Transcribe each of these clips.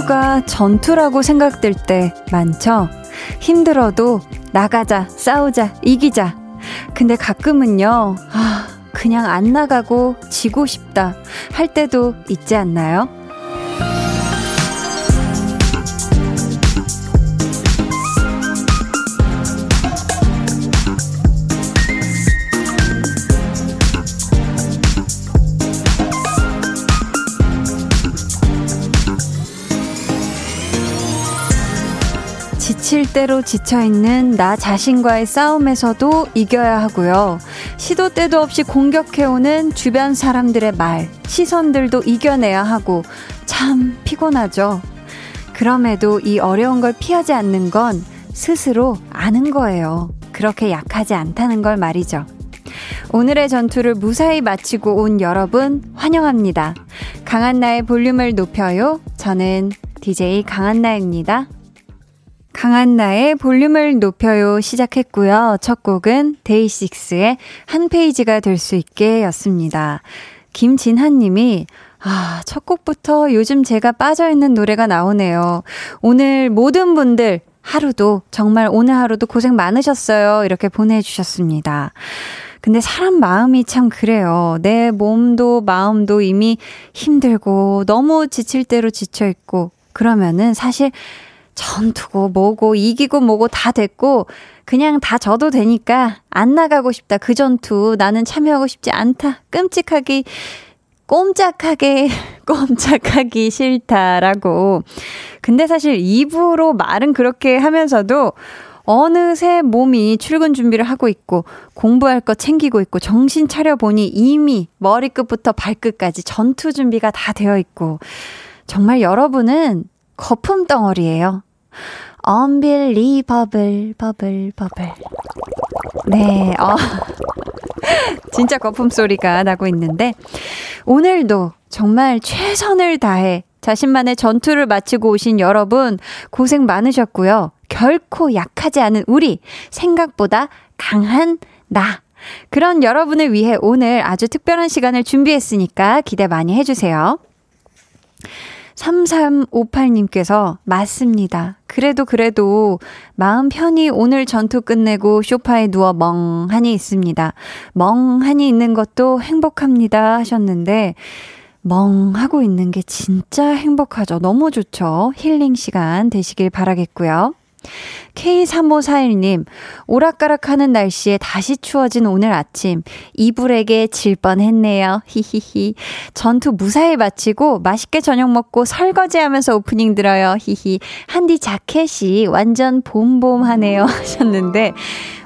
하루가 전투라고 생각될 때 많죠? 힘들어도 나가자, 싸우자, 이기자. 근데 가끔은요, 아, 그냥 안 나가고 지고 싶다 할 때도 있지 않나요? 대로 지쳐있는 나 자신과의 싸움에서도 이겨야 하고요. 시도 때도 없이 공격해오는 주변 사람들의 말, 시선들도 이겨내야 하고 참 피곤하죠. 그럼에도 이 어려운 걸 피하지 않는 건 스스로 아는 거예요. 그렇게 약하지 않다는 걸 말이죠. 오늘의 전투를 무사히 마치고 온 여러분 환영합니다. 강한나의 볼륨을 높여요. 저는 DJ 강한나입니다. 강한 나의 볼륨을 높여요 시작했고요. 첫 곡은 데이식스의 한 페이지가 될 수 있게 였습니다. 김진한 님이 아, 첫 곡부터 요즘 제가 빠져있는 노래가 나오네요. 오늘 모든 분들 하루도 정말 오늘 하루도 고생 많으셨어요. 이렇게 보내주셨습니다. 근데 사람 마음이 참 그래요. 내 몸도 마음도 이미 힘들고 너무 지칠 대로 지쳐있고 그러면은 사실 전투고 뭐고 이기고 뭐고 다 됐고 그냥 다 져도 되니까 안 나가고 싶다. 그 전투 나는 참여하고 싶지 않다. 끔찍하기 꼼짝하게 꼼짝하기 싫다라고. 근데 사실 입으로 말은 그렇게 하면서도 어느새 몸이 출근 준비를 하고 있고 공부할 거 챙기고 있고 정신 차려 보니 이미 머리끝부터 발끝까지 전투 준비가 다 되어 있고 정말 여러분은 거품 덩어리예요. unbelievable, bubble, bubble. 네, 어. 진짜 거품 소리가 나고 있는데, 오늘도 정말 최선을 다해 자신만의 전투를 마치고 오신 여러분, 고생 많으셨고요. 결코 약하지 않은 우리, 생각보다 강한 나. 그런 여러분을 위해 오늘 아주 특별한 시간을 준비했으니까 기대 많이 해주세요. 3358님께서 맞습니다. 그래도 그래도 마음 편히 오늘 전투 끝내고 쇼파에 누워 멍하니 있습니다. 멍하니 있는 것도 행복합니다 하셨는데 멍하고 있는 게 진짜 행복하죠. 너무 좋죠. 힐링 시간 되시길 바라겠고요. K3541님, 오락가락하는 날씨에 다시 추워진 오늘 아침, 이불에게 질 뻔했네요. 히히히. 전투 무사히 마치고 맛있게 저녁 먹고 설거지 하면서 오프닝 들어요. 히히. 한디 자켓이 완전 봄봄하네요. 하셨는데,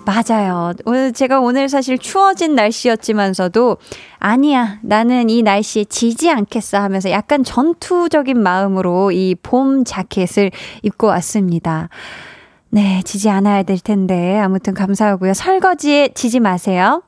맞아요. 오늘 제가 오늘 사실 추워진 날씨였지만서도 아니야. 나는 이 날씨에 지지 않겠어 하면서 약간 전투적인 마음으로 이 봄 자켓을 입고 왔습니다. 네, 지지 않아야 될 텐데 아무튼 감사하고요. 설거지에 지지 마세요.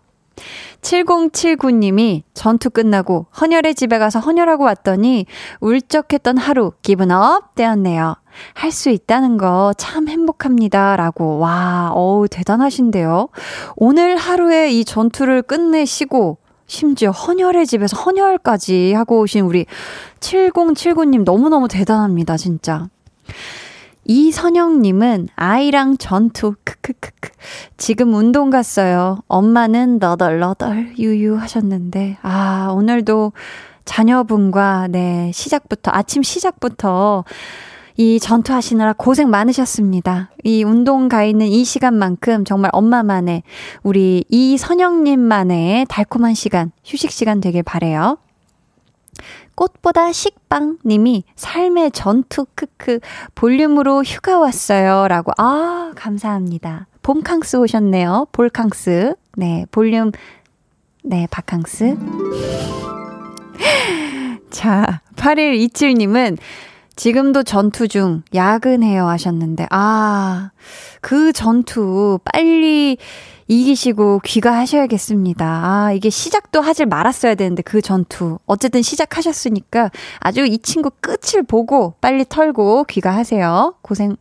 7079님이 전투 끝나고 헌혈의 집에 가서 헌혈하고 왔더니 울적했던 하루 기분 up 되었네요. 할 수 있다는 거 참 행복합니다. 라고. 와, 어우, 대단하신데요. 오늘 하루에 이 전투를 끝내시고 심지어 헌혈의 집에서 헌혈까지 하고 오신 우리 7079님 너무너무 대단합니다, 진짜. 이선영님은 아이랑 전투, 크크크크. 지금 운동 갔어요. 엄마는 너덜너덜 유유 하셨는데, 아, 오늘도 자녀분과, 네, 시작부터, 아침 시작부터 이 전투하시느라 고생 많으셨습니다. 이 운동 가 있는 이 시간만큼 정말 엄마만의, 우리 이선영님만의 달콤한 시간, 휴식 시간 되길 바래요. 꽃보다 식빵 님이 삶의 전투 크크 볼륨으로 휴가 왔어요. 라고. 아, 감사합니다. 봄캉스 오셨네요. 볼캉스. 네, 볼륨. 네, 바캉스. 자, 8127님은 지금도 전투 중 야근해요 하셨는데, 아, 그 전투 빨리 이기시고 귀가하셔야겠습니다. 아, 이게 시작도 하질 말았어야 되는데 그 전투. 어쨌든 시작하셨으니까 아주 이 친구 끝을 보고 빨리 털고 귀가하세요. 고생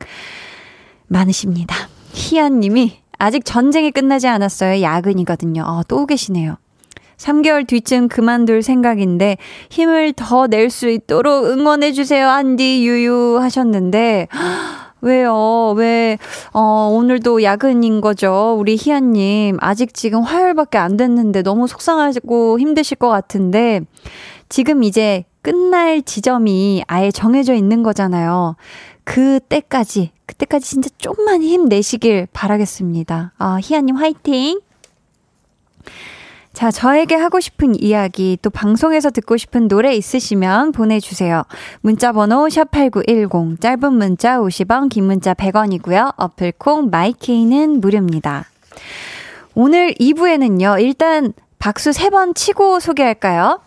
많으십니다. 희안 님이 아직 전쟁이 끝나지 않았어요. 야근이거든요. 어, 또 계시네요. 3개월 뒤쯤 그만둘 생각인데 힘을 더 낼 수 있도록 응원해주세요. 안디 유유 하셨는데. 왜요? 왜, 어, 오늘도 야근인 거죠? 우리 희아님. 아직 지금 화요일밖에 안 됐는데 너무 속상하고 힘드실 것 같은데, 지금 이제 끝날 지점이 아예 정해져 있는 거잖아요. 그 때까지, 그때까지 진짜 좀만 힘내시길 바라겠습니다. 아, 희아님 화이팅! 자, 저에게 하고 싶은 이야기, 또 방송에서 듣고 싶은 노래 있으시면 보내주세요. 문자번호 샵8910, 짧은 문자 50원, 긴 문자 100원이고요. 어플콩 마이케이는 무료입니다. 오늘 2부에는요, 일단 박수 3번 치고 소개할까요?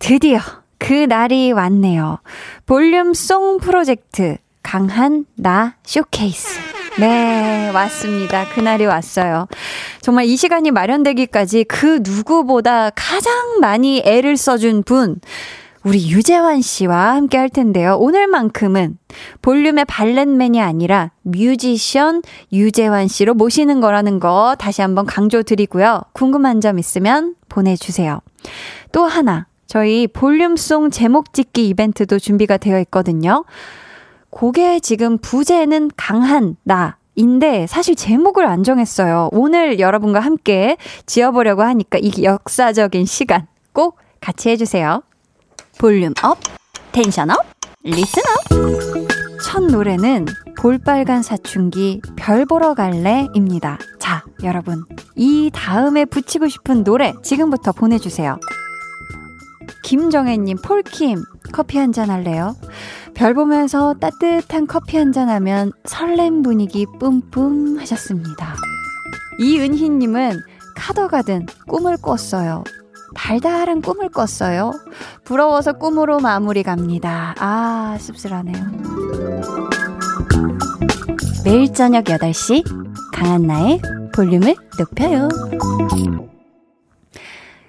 드디어 그 날이 왔네요. 볼륨 송 프로젝트 강한 나 쇼케이스. 네, 왔습니다. 그날이 왔어요. 정말 이 시간이 마련되기까지 그 누구보다 가장 많이 애를 써준 분, 우리 유재환 씨와 함께 할 텐데요. 오늘만큼은 볼륨의 발렛맨이 아니라 뮤지션 유재환 씨로 모시는 거라는 거 다시 한번 강조드리고요. 궁금한 점 있으면 보내주세요. 또 하나, 저희 볼륨송 제목 짓기 이벤트도 준비가 되어 있거든요. 곡의 지금 부제는 강한 나. 인데 사실 제목을 안 정했어요. 오늘 여러분과 함께 지어보려고 하니까 이 역사적인 시간 꼭 같이 해주세요. volume up, tension up, listen up. 첫 노래는 볼빨간 사춘기 별 보러 갈래입니다. 자, 여러분. 이 다음에 붙이고 싶은 노래 지금부터 보내주세요. 김정혜님, 폴킴, 커피 한 잔 할래요? 별 보면서 따뜻한 커피 한 잔 하면 설렘 분위기 뿜뿜 하셨습니다. 이은희님은 카더가든 꿈을 꿨어요. 달달한 꿈을 꿨어요. 부러워서 꿈으로 마무리 갑니다. 아, 씁쓸하네요. 매일 저녁 8시, 강한나의 볼륨을 높여요.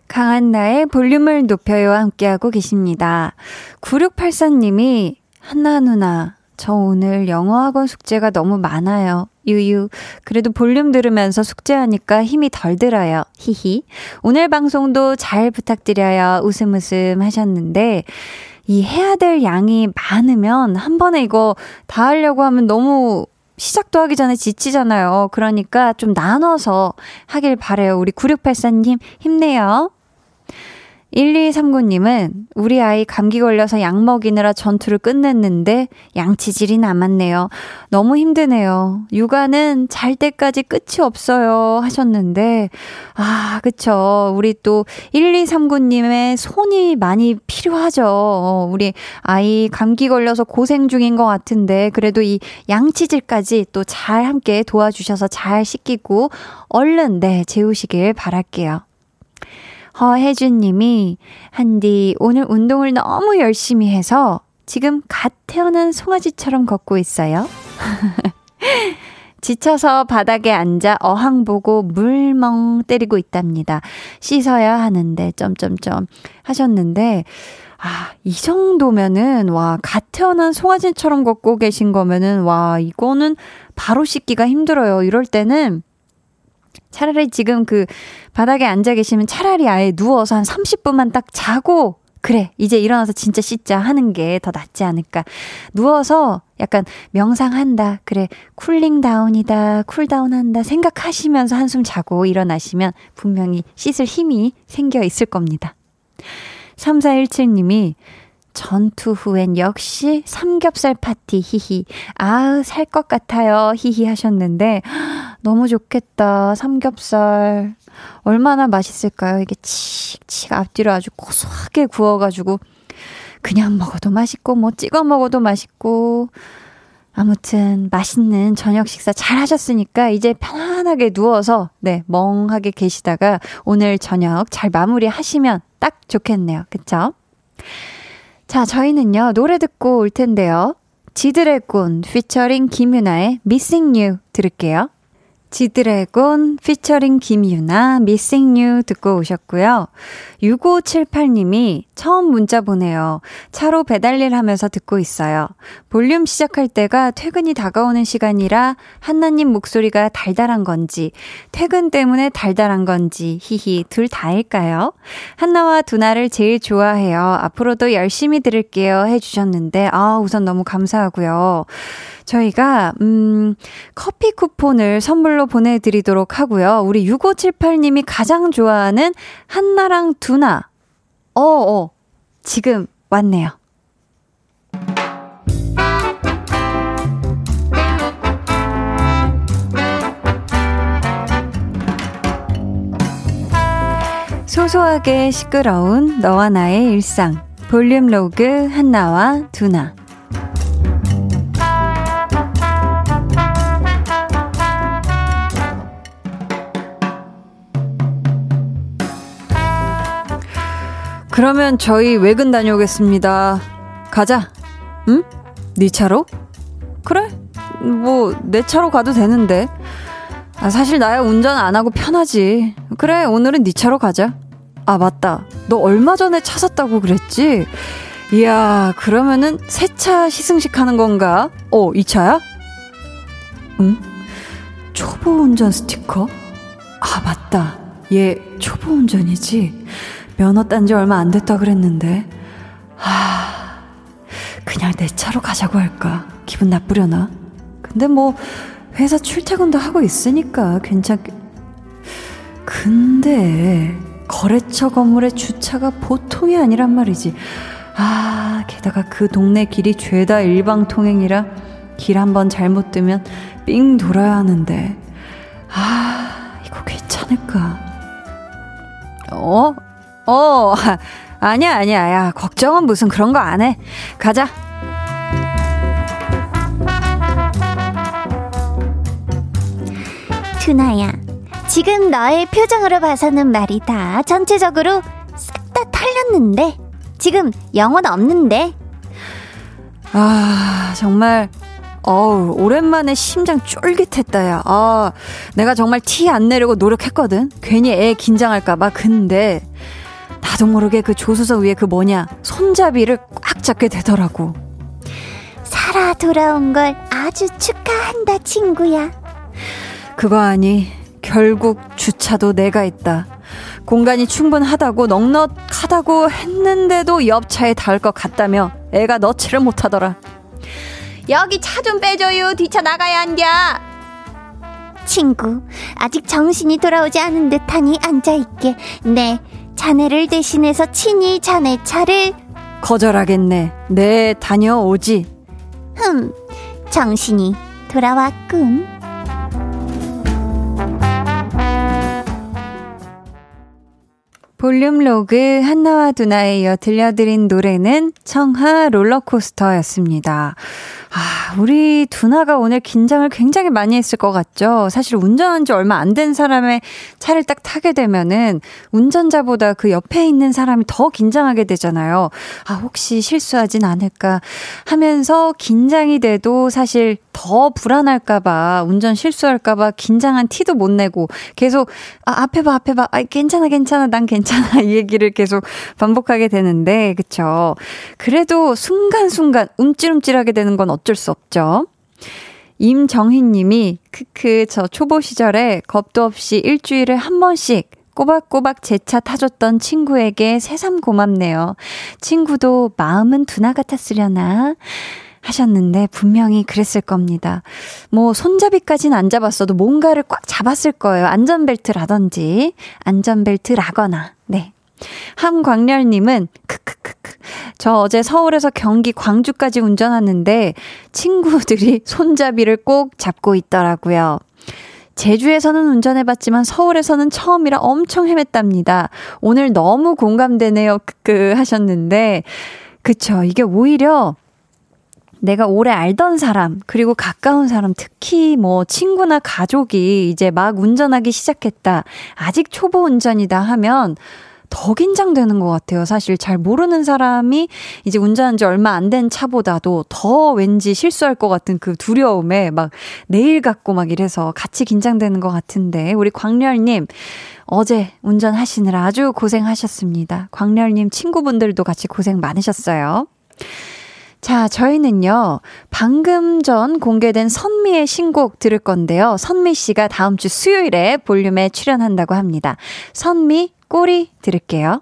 강한 나의 볼륨을 높여요 함께하고 계십니다. 9684님이 한나 누나 저 오늘 영어학원 숙제가 너무 많아요. 유유. 그래도 볼륨 들으면서 숙제하니까 힘이 덜 들어요. 히히. 오늘 방송도 잘 부탁드려요. 웃음 웃음 하셨는데 이 해야 될 양이 많으면 한 번에 이거 다 하려고 하면 너무 시작도 하기 전에 지치잖아요. 그러니까 좀 나눠서 하길 바래요. 우리 9684님 힘내요. 1239님은 우리 아이 감기 걸려서 약 먹이느라 전투를 끝냈는데 양치질이 남았네요. 너무 힘드네요. 육아는 잘 때까지 끝이 없어요. 하셨는데, 아, 그쵸. 우리 또 1239님의 손이 많이 필요하죠. 우리 아이 감기 걸려서 고생 중인 것 같은데, 그래도 이 양치질까지 또 잘 함께 도와주셔서 잘 씻기고 얼른, 네, 재우시길 바랄게요. 허혜준 님이, 한디, 오늘 운동을 너무 열심히 해서 지금 갓 태어난 송아지처럼 걷고 있어요. 지쳐서 바닥에 앉아 어항 보고 물멍 때리고 있답니다. 씻어야 하는데, 점점점 하셨는데, 아, 이 정도면은, 와, 갓 태어난 송아지처럼 걷고 계신 거면은, 와, 이거는 바로 씻기가 힘들어요. 이럴 때는 차라리 지금 그 바닥에 앉아 계시면 차라리 아예 누워서 한 30분만 딱 자고 그래, 이제 일어나서 진짜 씻자 하는 게 더 낫지 않을까. 누워서 약간 명상한다. 그래, cooling down이다. cool down 한다. 생각하시면서 한숨 자고 일어나시면 분명히 씻을 힘이 생겨 있을 겁니다. 3417님이 전투 후엔 역시 삼겹살 파티 히히. 아우, 살 것 같아요. 히히 하셨는데 너무 좋겠다. 삼겹살. 얼마나 맛있을까요? 이게 칙칙 앞뒤로 아주 고소하게 구워가지고 그냥 먹어도 맛있고 뭐 찍어 먹어도 맛있고 아무튼 맛있는 저녁 식사 잘 하셨으니까 이제 편안하게 누워서 네 멍하게 계시다가 오늘 저녁 잘 마무리 하시면 딱 좋겠네요. 그쵸? 자 저희는요 노래 듣고 올 텐데요. 지드래곤 피처링 김윤아의 Missing You 들을게요. 지드래곤 피처링 김유나 You 듣고 오셨고요. 6578님이 처음 문자 보내요. 차로 배달일 하면서 듣고 있어요. 볼륨 시작할 때가 퇴근이 다가오는 시간이라 한나님 목소리가 달달한 건지 퇴근 때문에 달달한 건지 히히 둘 다일까요? 한나와 두나를 제일 좋아해요. 앞으로도 열심히 들을게요 해주셨는데 아 우선 너무 감사하고요. 저희가, 음, 커피 쿠폰을 선물로 보내드리도록 하고요. 우리 6578님이 가장 좋아하는 한나랑 두나. 어, 어, 지금 왔네요. 소소하게 시끄러운 너와 나의 일상. 볼륨 로그 한나와 두나. 그러면 저희 외근 다녀오겠습니다. 가자. 응? 네 차로? 그래? 뭐, 내 차로 가도 되는데. 아, 사실 나야 운전 안 하고 편하지. 그래, 오늘은 네 차로 가자. 아, 맞다. 너 얼마 전에 차 샀다고 그랬지? 이야, 그러면은 새 차 시승식 하는 건가? 어, 이 차야? 응? 초보 운전 스티커? 아, 맞다. 얘 초보 운전이지? 면허 딴 지 얼마 안 됐다 그랬는데. 하, 그냥 내 차로 가자고 할까? 기분 나쁘려나? 근데 뭐, 회사 출퇴근도 하고 있으니까 괜찮게. 근데, 거래처 건물의 주차가 보통이 아니란 말이지. 아, 게다가 그 동네 길이 죄다 일방통행이라 길 한 번 잘못 뜨면 삥 돌아야 하는데. 아, 이거 괜찮을까? 어? 어, 아니야, 아니야. 야, 걱정은 무슨 그런 거 안 해. 가자. 투나야, 지금 너의 표정으로 봐서는 말이다. 전체적으로 싹다 털렸는데, 지금 영혼 없는데. 아, 정말, 어우, 오랜만에 심장 쫄깃했다, 야. 아, 내가 정말 티 안 내려고 노력했거든. 괜히 애 긴장할까봐. 근데, 나도 모르게 그 조수석 위에 그 뭐냐 손잡이를 꽉 잡게 되더라고. 살아 돌아온 걸 아주 축하한다 친구야. 그거 아니 결국 주차도 내가 있다. 공간이 충분하다고 넉넉하다고 했는데도 옆 차에 닿을 것 같다며 애가 넣지를 못하더라. 여기 차 좀 빼줘요. 뒤차 나가야 한냐. 친구, 아직 정신이 돌아오지 않은 듯하니 앉아있게. 네, 자네를 대신해서 친히 자네 차를 거절하겠네. 네, 다녀오지. 흠, 정신이 돌아왔군. 볼륨 로그 한나와 두나에 이어 들려드린 노래는 청하 롤러코스터였습니다. 아, 우리 두나가 오늘 긴장을 굉장히 많이 했을 것 같죠? 사실 운전한 지 얼마 안 된 사람의 차를 딱 타게 되면은 운전자보다 그 옆에 있는 사람이 더 긴장하게 되잖아요. 아, 혹시 실수하진 않을까 하면서 긴장이 돼도 사실 더 불안할까봐, 운전 실수할까봐 긴장한 티도 못 내고 계속, 아, 앞에 봐, 앞에 봐. 아, 괜찮아, 괜찮아, 난 괜찮아. 이 얘기를 계속 반복하게 되는데, 그쵸. 그래도 순간순간 움찔움찔하게 되는 건 어쩔 수 없죠. 임정희 님이, 크크, 저 초보 시절에 겁도 없이 일주일에 한 번씩 꼬박꼬박 제 차 타줬던 친구에게 새삼 고맙네요. 친구도 마음은 두나 같았으려나? 하셨는데 분명히 그랬을 겁니다. 뭐 손잡이까지는 안 잡았어도 뭔가를 꽉 잡았을 거예요. 안전벨트라든지 안전벨트라거나. 네. 함광렬님은 크크크크. 저 어제 서울에서 경기 광주까지 운전하는데 친구들이 손잡이를 꼭 잡고 있더라고요. 제주에서는 운전해봤지만 서울에서는 처음이라 엄청 헤맸답니다. 오늘 너무 공감되네요. 크크 하셨는데 그쵸. 이게 오히려 내가 오래 알던 사람, 그리고 가까운 사람, 특히 뭐 친구나 가족이 이제 막 운전하기 시작했다. 아직 초보 운전이다 하면 더 긴장되는 것 같아요. 사실 잘 모르는 사람이 이제 운전한 지 얼마 안 된 차보다도 더 왠지 실수할 것 같은 그 두려움에 막 내일 같고 막 이래서 같이 긴장되는 것 같은데 우리 광렬님 어제 운전하시느라 아주 고생하셨습니다. 광렬님 친구분들도 같이 고생 많으셨어요. 자, 저희는요, 방금 전 공개된 선미의 신곡 들을 건데요. 선미 씨가 다음 주 수요일에 볼륨에 출연한다고 합니다. 선미, 꼬리 들을게요.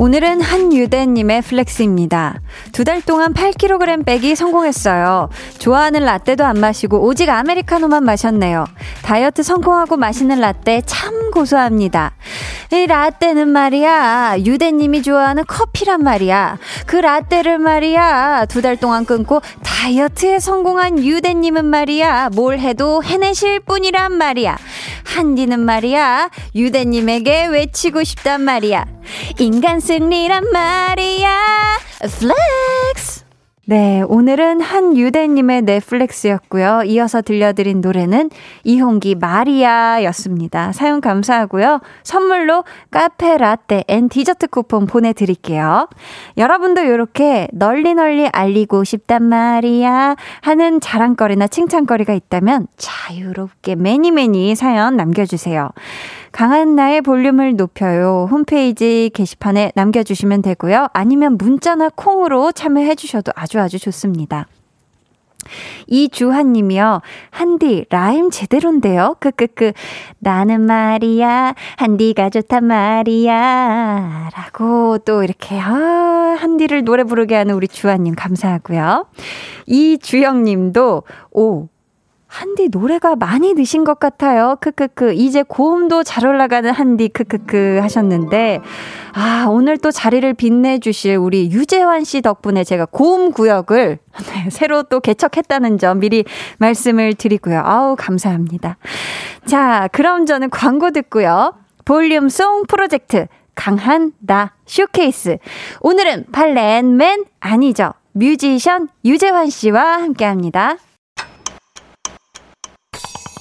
오늘은 한유대님의 flex입니다. 두 달 동안 8kg 빼기 성공했어요. 좋아하는 라떼도 안 마시고 오직 아메리카노만 마셨네요. 다이어트 성공하고 마시는 라떼 참 고소합니다. 이 라떼는 말이야, 유대님이 좋아하는 커피란 말이야. 그 라떼를 말이야, 두 달 동안 끊고 다이어트에 성공한 유대님은 말이야, 뭘 해도 해내실 분이란 말이야. 한디는 말이야, 유대님에게 외치고 싶단 말이야. 인간 승리란 말이야. Flex. 네, 오늘은 한유대님의 넷플렉스였고요. 이어서 들려드린 노래는 이홍기 마리아였습니다. 사연 감사하고요. 선물로 카페 라떼 and 디저트 쿠폰 보내드릴게요. 여러분도 이렇게 널리 널리 알리고 싶단 말이야 하는 자랑거리나 칭찬거리가 있다면 자유롭게 매니 매니 사연 남겨주세요. 강한 나의 볼륨을 높여요. 홈페이지 게시판에 남겨주시면 되고요. 아니면 문자나 콩으로 참여해 주셔도 아주 아주 좋습니다. 이주한 님이요. 한디, 라임 제대로인데요? 크크크. 나는 말이야. 한디가 좋단 말이야. 라고 또 이렇게, 아, 한디를 노래 부르게 하는 우리 주한 님 감사하고요. 이주영 님도, 오, 한디 노래가 많이 느신 것 같아요. 크크크. 이제 고음도 잘 올라가는 한디 크크크 하셨는데, 아, 오늘 또 자리를 빛내 주실 우리 유재환 씨 덕분에 제가 고음 구역을 네, 새로 또 개척했다는 점 미리 말씀을 드리고요. 아우, 감사합니다. 자, 그럼 저는 광고 듣고요. 볼륨 song 프로젝트 강한 나 쇼케이스. 오늘은 발렌맨 아니죠. 뮤지션 유재환 씨와 함께 합니다.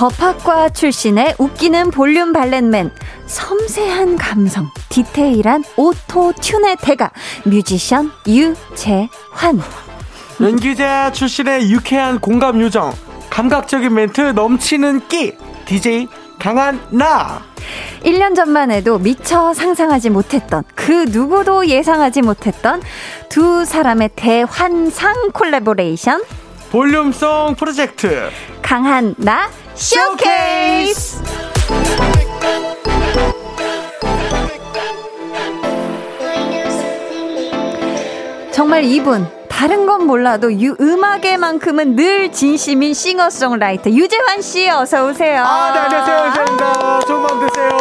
법학과 출신의 웃기는 볼륨 발렌맨, 섬세한 감성, 디테일한 auto-tune의 대가, 뮤지션 유재환. 연기자 출신의 유쾌한 공감 요정, 감각적인 멘트 넘치는 끼, DJ 강한나. 1년 전만 해도 미처 상상하지 못했던 그 누구도 예상하지 못했던 두 사람의 대환상 콜라보레이션 볼륨song 프로젝트 강한 나 쇼케이스! 정말 이분 다른 건 몰라도 유, 음악에만큼은 늘 진심인 싱어송라이터 유재환 씨 어서 오세요. 아, 네, 안녕하세요. 유재환입니다. 좋은 밤 되세요.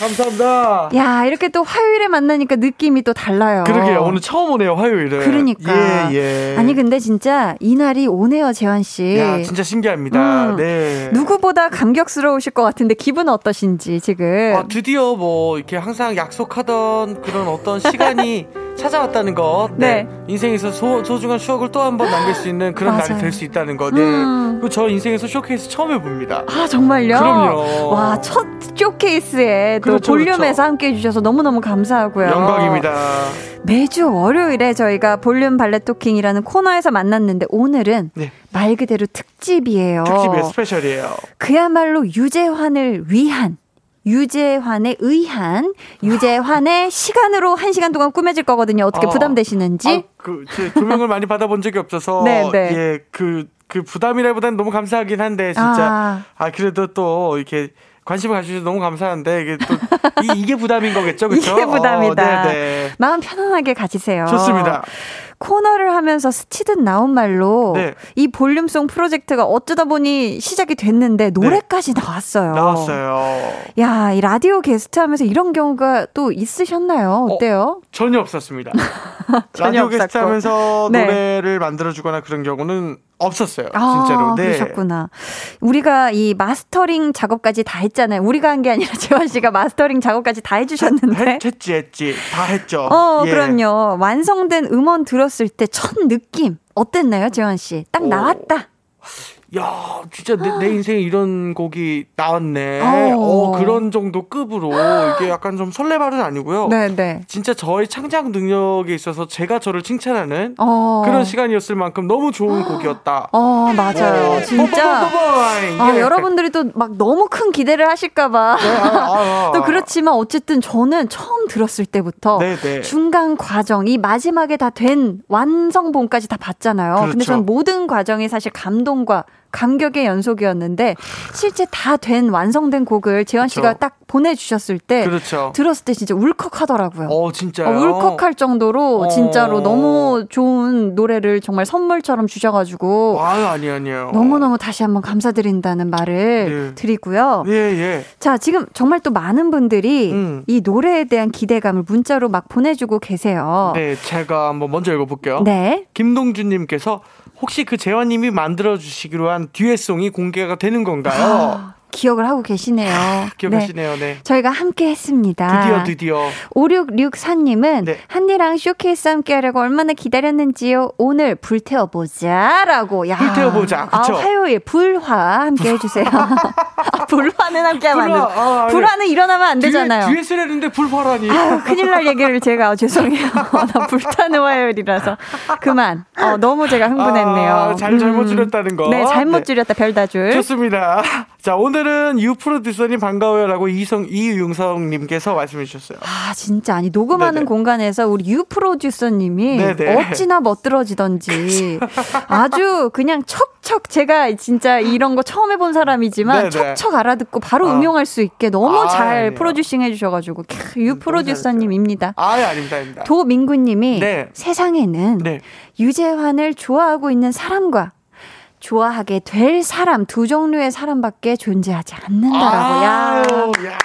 감사합니다. 야, 이렇게 또 화요일에 만나니까 느낌이 또 달라요. 그러게요. 오늘 처음 오네요, 화요일에. 그러니까. 예, 예. 아니, 근데 진짜 이날이 오네요, 재환 씨. 야, 진짜 신기합니다. 음, 네. 누구보다 감격스러우실 것 같은데 기분 어떠신지 지금. 아, 드디어 뭐 이렇게 항상 약속하던 그런 어떤 시간이 찾아왔다는 것. 네. 네. 인생에서 소, 소중한 추억을 또 한 번 남길 수 있는 그런 날이. 될 수 있다는 것. 네. 음. 저 인생에서 쇼케이스 처음 해봅니다. 아, 정말요? 그럼요. 와, 첫 쇼케이스에 또 그렇죠, 볼륨에서 그렇죠. 함께 해주셔서 너무너무 감사하고요. 영광입니다. 매주 월요일에 저희가 볼륨 발레 talking이라는 코너에서 만났는데 오늘은 네. 말 그대로 특집이에요. 특집이에요. special이에요. 그야말로 유재환을 위한 유재환에 의한 유재환의 시간으로 한 시간 동안 꾸며질 거거든요. 어떻게 아, 부담되시는지? 아, 그, 제 조명을 많이 받아본 적이 없어서. 네, 네. 예, 그, 그 부담이라기보다는 너무 감사하긴 한데, 진짜. 아. 아, 그래도 또 이렇게 관심을 가주셔서 너무 감사한데, 이게 또, 이, 이게 부담인 거겠죠? 그쵸? 이게 부담이다. 어, 네네. 마음 편안하게 가지세요. 좋습니다. 코너를 하면서 스치듯 나온 말로 네. 이 볼륨송 프로젝트가 어쩌다 보니 시작이 됐는데 노래까지 나왔어요. 네. 나왔어요. 야, 이 라디오 게스트 하면서 이런 경우가 또 있으셨나요? 어때요? 전혀 없었습니다. 전혀 라디오 게스트 없었고. 하면서 네. 노래를 만들어 주거나 그런 경우는 없었어요. 아, 진짜로. 네. 그러셨구나. 우리가 이 마스터링 작업까지 다 했잖아요. 우리가 한 게 아니라 재환 씨가 마스터링 작업까지 다 해주셨는데. 했, 했지, 했지. 다 했죠. 어, 예. 그럼요. 완성된 음원 들었을 때 첫 느낌 어땠나요, 재환 씨? 딱 오. 나왔다. 야, 진짜 내, 내 인생에 이런 곡이 나왔네. 어. 어, 그런 정도 급으로 이게 약간 좀 설레발은 아니고요. 네, 네. 진짜 저의 창작 능력에 있어서 제가 저를 칭찬하는 어. 그런 시간이었을 만큼 너무 좋은 곡이었다. 어, 맞아요. 진짜. 뽀뽀뽀뽀뽀. 아, 예. 여러분들이 또 막 너무 큰 기대를 하실까봐. 네, 아, 아, 아. 또 그렇지만 어쨌든 저는 처음 들었을 때부터 네, 네. 중간 과정, 이 마지막에 다 된 완성본까지 다 봤잖아요. 근데 그렇죠. 전 모든 과정이 사실 감동과 감격의 연속이었는데 실제 다 된 완성된 곡을 재환 씨가 그렇죠. 딱 보내주셨을 때 그렇죠. 들었을 때 진짜 울컥하더라고요. 어, 진짜요? 어, 울컥할 정도로 어. 진짜로 너무 좋은 노래를 정말 선물처럼 주셔가지고 아유, 아니, 아니에요. 너무 너무 다시 한번 감사드린다는 말을 네. 드리고요. 예, 예. 자, 지금 정말 또 많은 분들이 음. 이 노래에 대한 기대감을 문자로 막 보내주고 계세요. 네, 제가 한번 먼저 읽어볼게요. 네. 김동준님께서 혹시 그 재환님이 만들어 주시기로 한 듀엣송이 공개가 되는 건가요? 아, 기억을 하고 계시네요. 네. 기억하시네요, 네. 저희가 함께 했습니다. 드디어, 드디어. 5664님은 네. 한디랑 쇼케이스 함께 하려고 얼마나 기다렸는지요. 오늘 불태워보자. 라고. 야. 불태워보자. 그쵸? 아, 화요일 불화 함께 해주세요. 아, 불화는 함께 하면 안 불화, 돼. 아, 아니. 불화는 일어나면 안 되잖아요. 듀엣, 듀엣을 했는데 불파라니. 아유, 큰일 날 얘기를 제가 어, 죄송해요. 나 불타는 화요일이라서 그만. 어, 너무 제가 흥분했네요. 아, 잘 잘못 줄였다는 거. 네, 잘못 네. 줄였다 별다줄. 좋습니다. 자, 오늘 은 유 프로듀서님 반가워요라고 이성, 이유용성님께서 말씀해 주셨어요. 아 진짜 아니 녹음하는 네네. 공간에서 우리 유 프로듀서님이 네네. 어찌나 멋들어지던지 아주 그냥 척척 제가 진짜 이런 거 처음 해본 사람이지만 네네. 척척 알아듣고 바로 아. 응용할 수 있게 너무 아, 잘 아니에요. 프로듀싱 해주셔가지고 캬, 유 프로듀서님입니다. 아, 예, 아닙니다, 아닙니다. 도민구님이 네. 세상에는 네. 유재환을 좋아하고 있는 사람과 좋아하게 될 사람 두 종류의 사람밖에 존재하지 않는다라고. 야.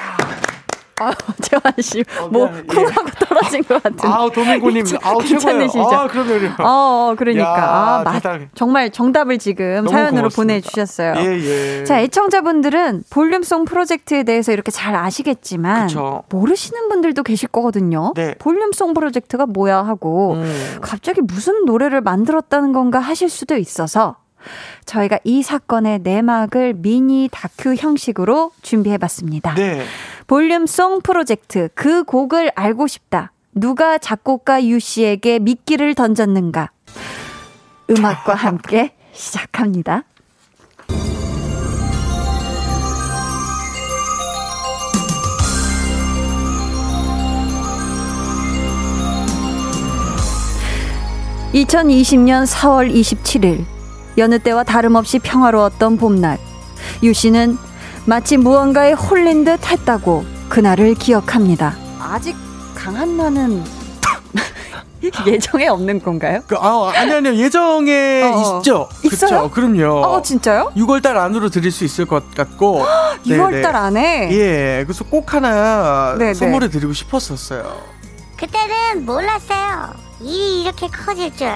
아, 재환 씨, 어, 뭐 예. 쿵하고 떨어진 것 같은. 아우, 도민구님. 아우, 최고예요. 괜찮으시죠? 아, 그럼요. 어, 어, 그러니까. 야, 아, 맞. 정말 정답을 지금 사연으로 고맙습니다. 보내주셨어요. 예, 예. 자, 애청자분들은 볼륨송 프로젝트에 대해서 이렇게 잘 아시겠지만 그쵸. 모르시는 분들도 계실 거거든요. 네. 볼륨송 프로젝트가 뭐야 하고 음. 갑자기 무슨 노래를 만들었다는 건가 하실 수도 있어서 저희가 이 사건의 내막을 미니 다큐 형식으로 준비해 봤습니다. 네. 볼륨송 프로젝트 그 곡을 알고 싶다. 누가 작곡가 유 씨에게 미끼를 던졌는가? 음악과 함께 시작합니다. (2020년 4월 27일) 여느 때와 다름없이 평화로웠던 봄날 유 씨는 마치 무언가에 홀린 듯 했다고 그날을 기억합니다. 아직 강한 나는 예정에 없는 건가요? 그, 아, 아니, 아니요. 예정에 어, 있죠. 있어요? 그쵸, 그럼요. 어, 진짜요? 6월달 안으로 드릴 수 있을 것 같고. 6월달 안에? 예, 그래서 꼭 하나 네네. 선물해 드리고 싶었었어요. 그때는 몰랐어요. 일이 이렇게 커질 줄.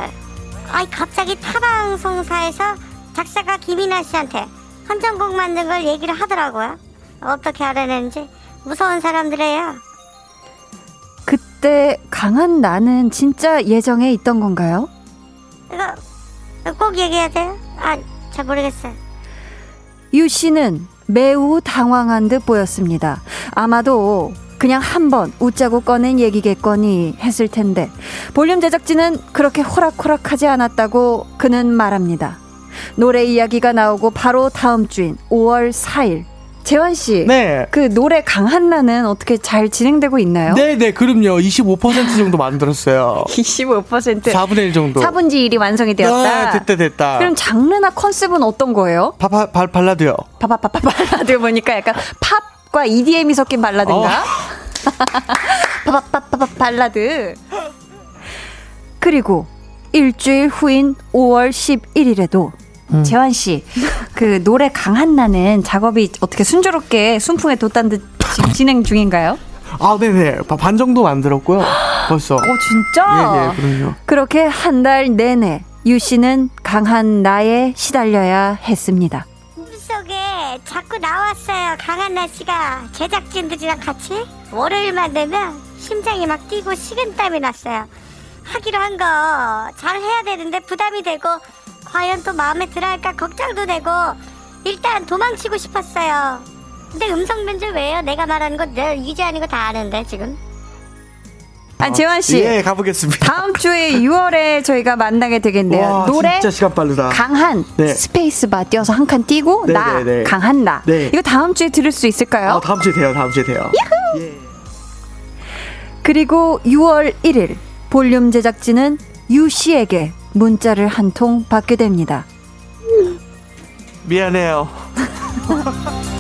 아이 갑자기 타 방송사에서 작사가 김이나 씨한테 헌정곡 만든 걸 얘기를 하더라고요. 어떻게 알아냈는지 무서운 사람들이에요. 때 강한 나는 진짜 예정에 있던 건가요? 이거 꼭 얘기해야 돼요? 아, 잘 모르겠어요. 유 씨는 매우 당황한 듯 보였습니다. 아마도 그냥 한 번 웃자고 꺼낸 얘기겠거니 했을 텐데 볼륨 제작진은 그렇게 호락호락하지 않았다고 그는 말합니다. 노래 이야기가 나오고 바로 다음 주인 5월 4일 재환 씨, 네. 그 노래 강한 나는 어떻게 잘 진행되고 있나요? 네, 네, 그럼요. 25% 정도 만들었어요. 25% 4분의 1 정도. 4분지 1이 완성이 되었다. 네, 됐다, 됐다. 그럼 장르나 컨셉은 어떤 거예요? 바, 바, 발라드요. 바바바바 발라드 보니까 약간 팝 과 EDM이 섞인 발라드인가? 바바바바 발라드. 그리고 일주일 후인 5월 11일에도 음. 재환 씨, 그 노래 강한 나는 작업이 어떻게 순조롭게 순풍에 돛 단 듯 지금 진행 중인가요? 아, 네네. 바- 반 정도 만들었고요. 벌써. 오 진짜? 예, 예, 그럼요. 그렇게 한 달 내내 유 씨는 강한 나에 시달려야 했습니다. 꿈속에 자꾸 나왔어요. 강한 날씨가 제작진들이랑 같이 월요일만 되면 심장이 막 뛰고 식은땀이 났어요. 하기로 한 거 잘 해야 되는데 부담이 되고 과연 또 마음에 들어 할까 걱정도 되고 일단 도망치고 싶었어요. 근데 음성 변조 왜요? 내가 말하는 거 내가 유지하는 거 다 아는데 지금. 아 재환 씨. 예, 가보겠습니다. 다음 주에 6월에 저희가 만나게 되겠네요. 와, 노래 진짜 시간 빠르다. 강한 네. 스페이스바 띄어서 한칸 띄고 네, 나 네, 네. 강한 나 네. 이거 다음 주에 들을 수 있을까요? 아, 다음 주에 돼요, 다음 주에 돼요. 예. 그리고 6월 1일 볼륨 제작진은 유 씨에게 문자를 한 통 받게 됩니다. 미안해요.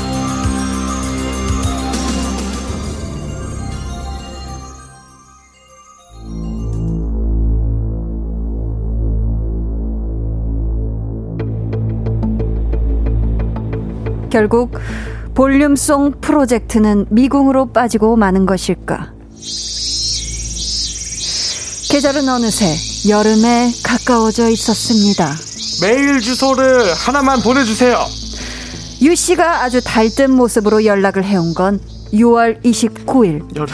결국 볼륨송 프로젝트는 미궁으로 빠지고 마는 것일까? 계절은 어느새 여름에 가까워져 있었습니다. 메일 주소를 하나만 보내주세요. 유 씨가 아주 달뜬 모습으로 연락을 해온 건 6월 29일. 여름.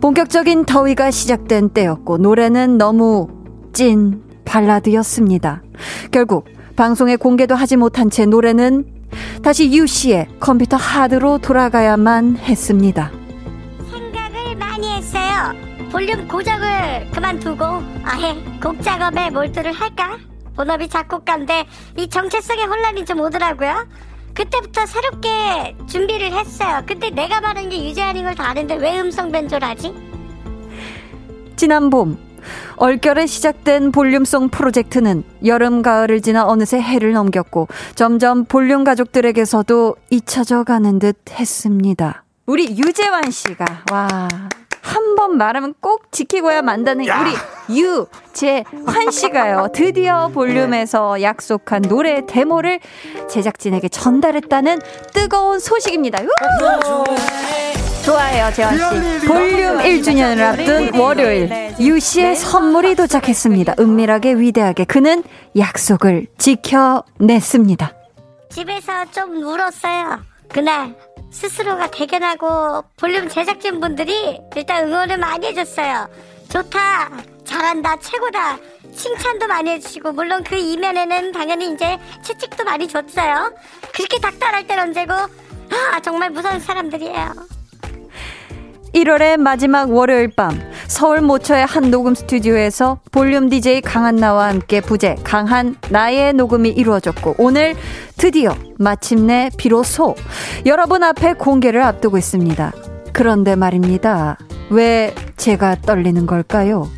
본격적인 더위가 시작된 때였고 노래는 너무 찐 발라드였습니다. 결국 방송에 공개도 하지 못한 채 노래는 다시 유 씨의 컴퓨터 하드로 돌아가야만 했습니다. 생각을 많이 했어요. 볼륨 고정을 그만두고 아예 곡 작업에 몰두를 할까? 본업이 작곡가인데 이 정체성의 혼란이 좀 오더라고요. 그때부터 새롭게 준비를 했어요. 근데 내가 말하는 게 유재한인 걸 다 아는데 왜 음성 변조를 하지? 지난 봄 얼결에 시작된 볼륨송 프로젝트는 여름 가을을 지나 어느새 해를 넘겼고 점점 볼륨 가족들에게서도 잊혀져 가는 듯 했습니다. 우리 유재환 씨가 와. 한 번 말하면 꼭 지키고야 만다는 우리 유재환 씨가요. 드디어 볼륨에서 약속한 노래 데모를 제작진에게 전달했다는 뜨거운 소식입니다. 우! 좋아요, 재환 씨. 볼륨 1주년을 앞둔 월요일 유 씨의 선물이 도착했습니다. 은밀하게 위대하게 그는 약속을 지켜냈습니다. 집에서 좀 울었어요. 그날 스스로가 대견하고 볼륨 제작진 분들이 일단 응원을 많이 해줬어요. 좋다, 잘한다, 최고다. 칭찬도 많이 해주시고 물론 그 이면에는 당연히 이제 채찍도 많이 줬어요. 그렇게 닥달할 땐 언제고 아 정말 무서운 사람들이에요. 1월의 마지막 월요일 밤 서울 모처의 한 녹음 스튜디오에서 볼륨 DJ 강한나와 함께 부재 강한 나의 녹음이 이루어졌고 오늘 드디어 마침내 비로소 여러분 앞에 공개를 앞두고 있습니다. 그런데 말입니다. 왜 제가 떨리는 걸까요?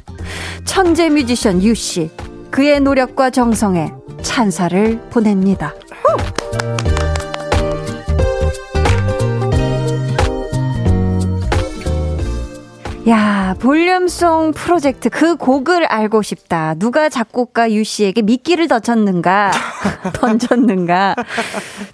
천재 뮤지션 유 씨 그의 노력과 정성에 찬사를 보냅니다. 야, 볼륨송 프로젝트 그 곡을 알고 싶다. 누가 작곡가 유 씨에게 미끼를 던졌는가? 던졌는가?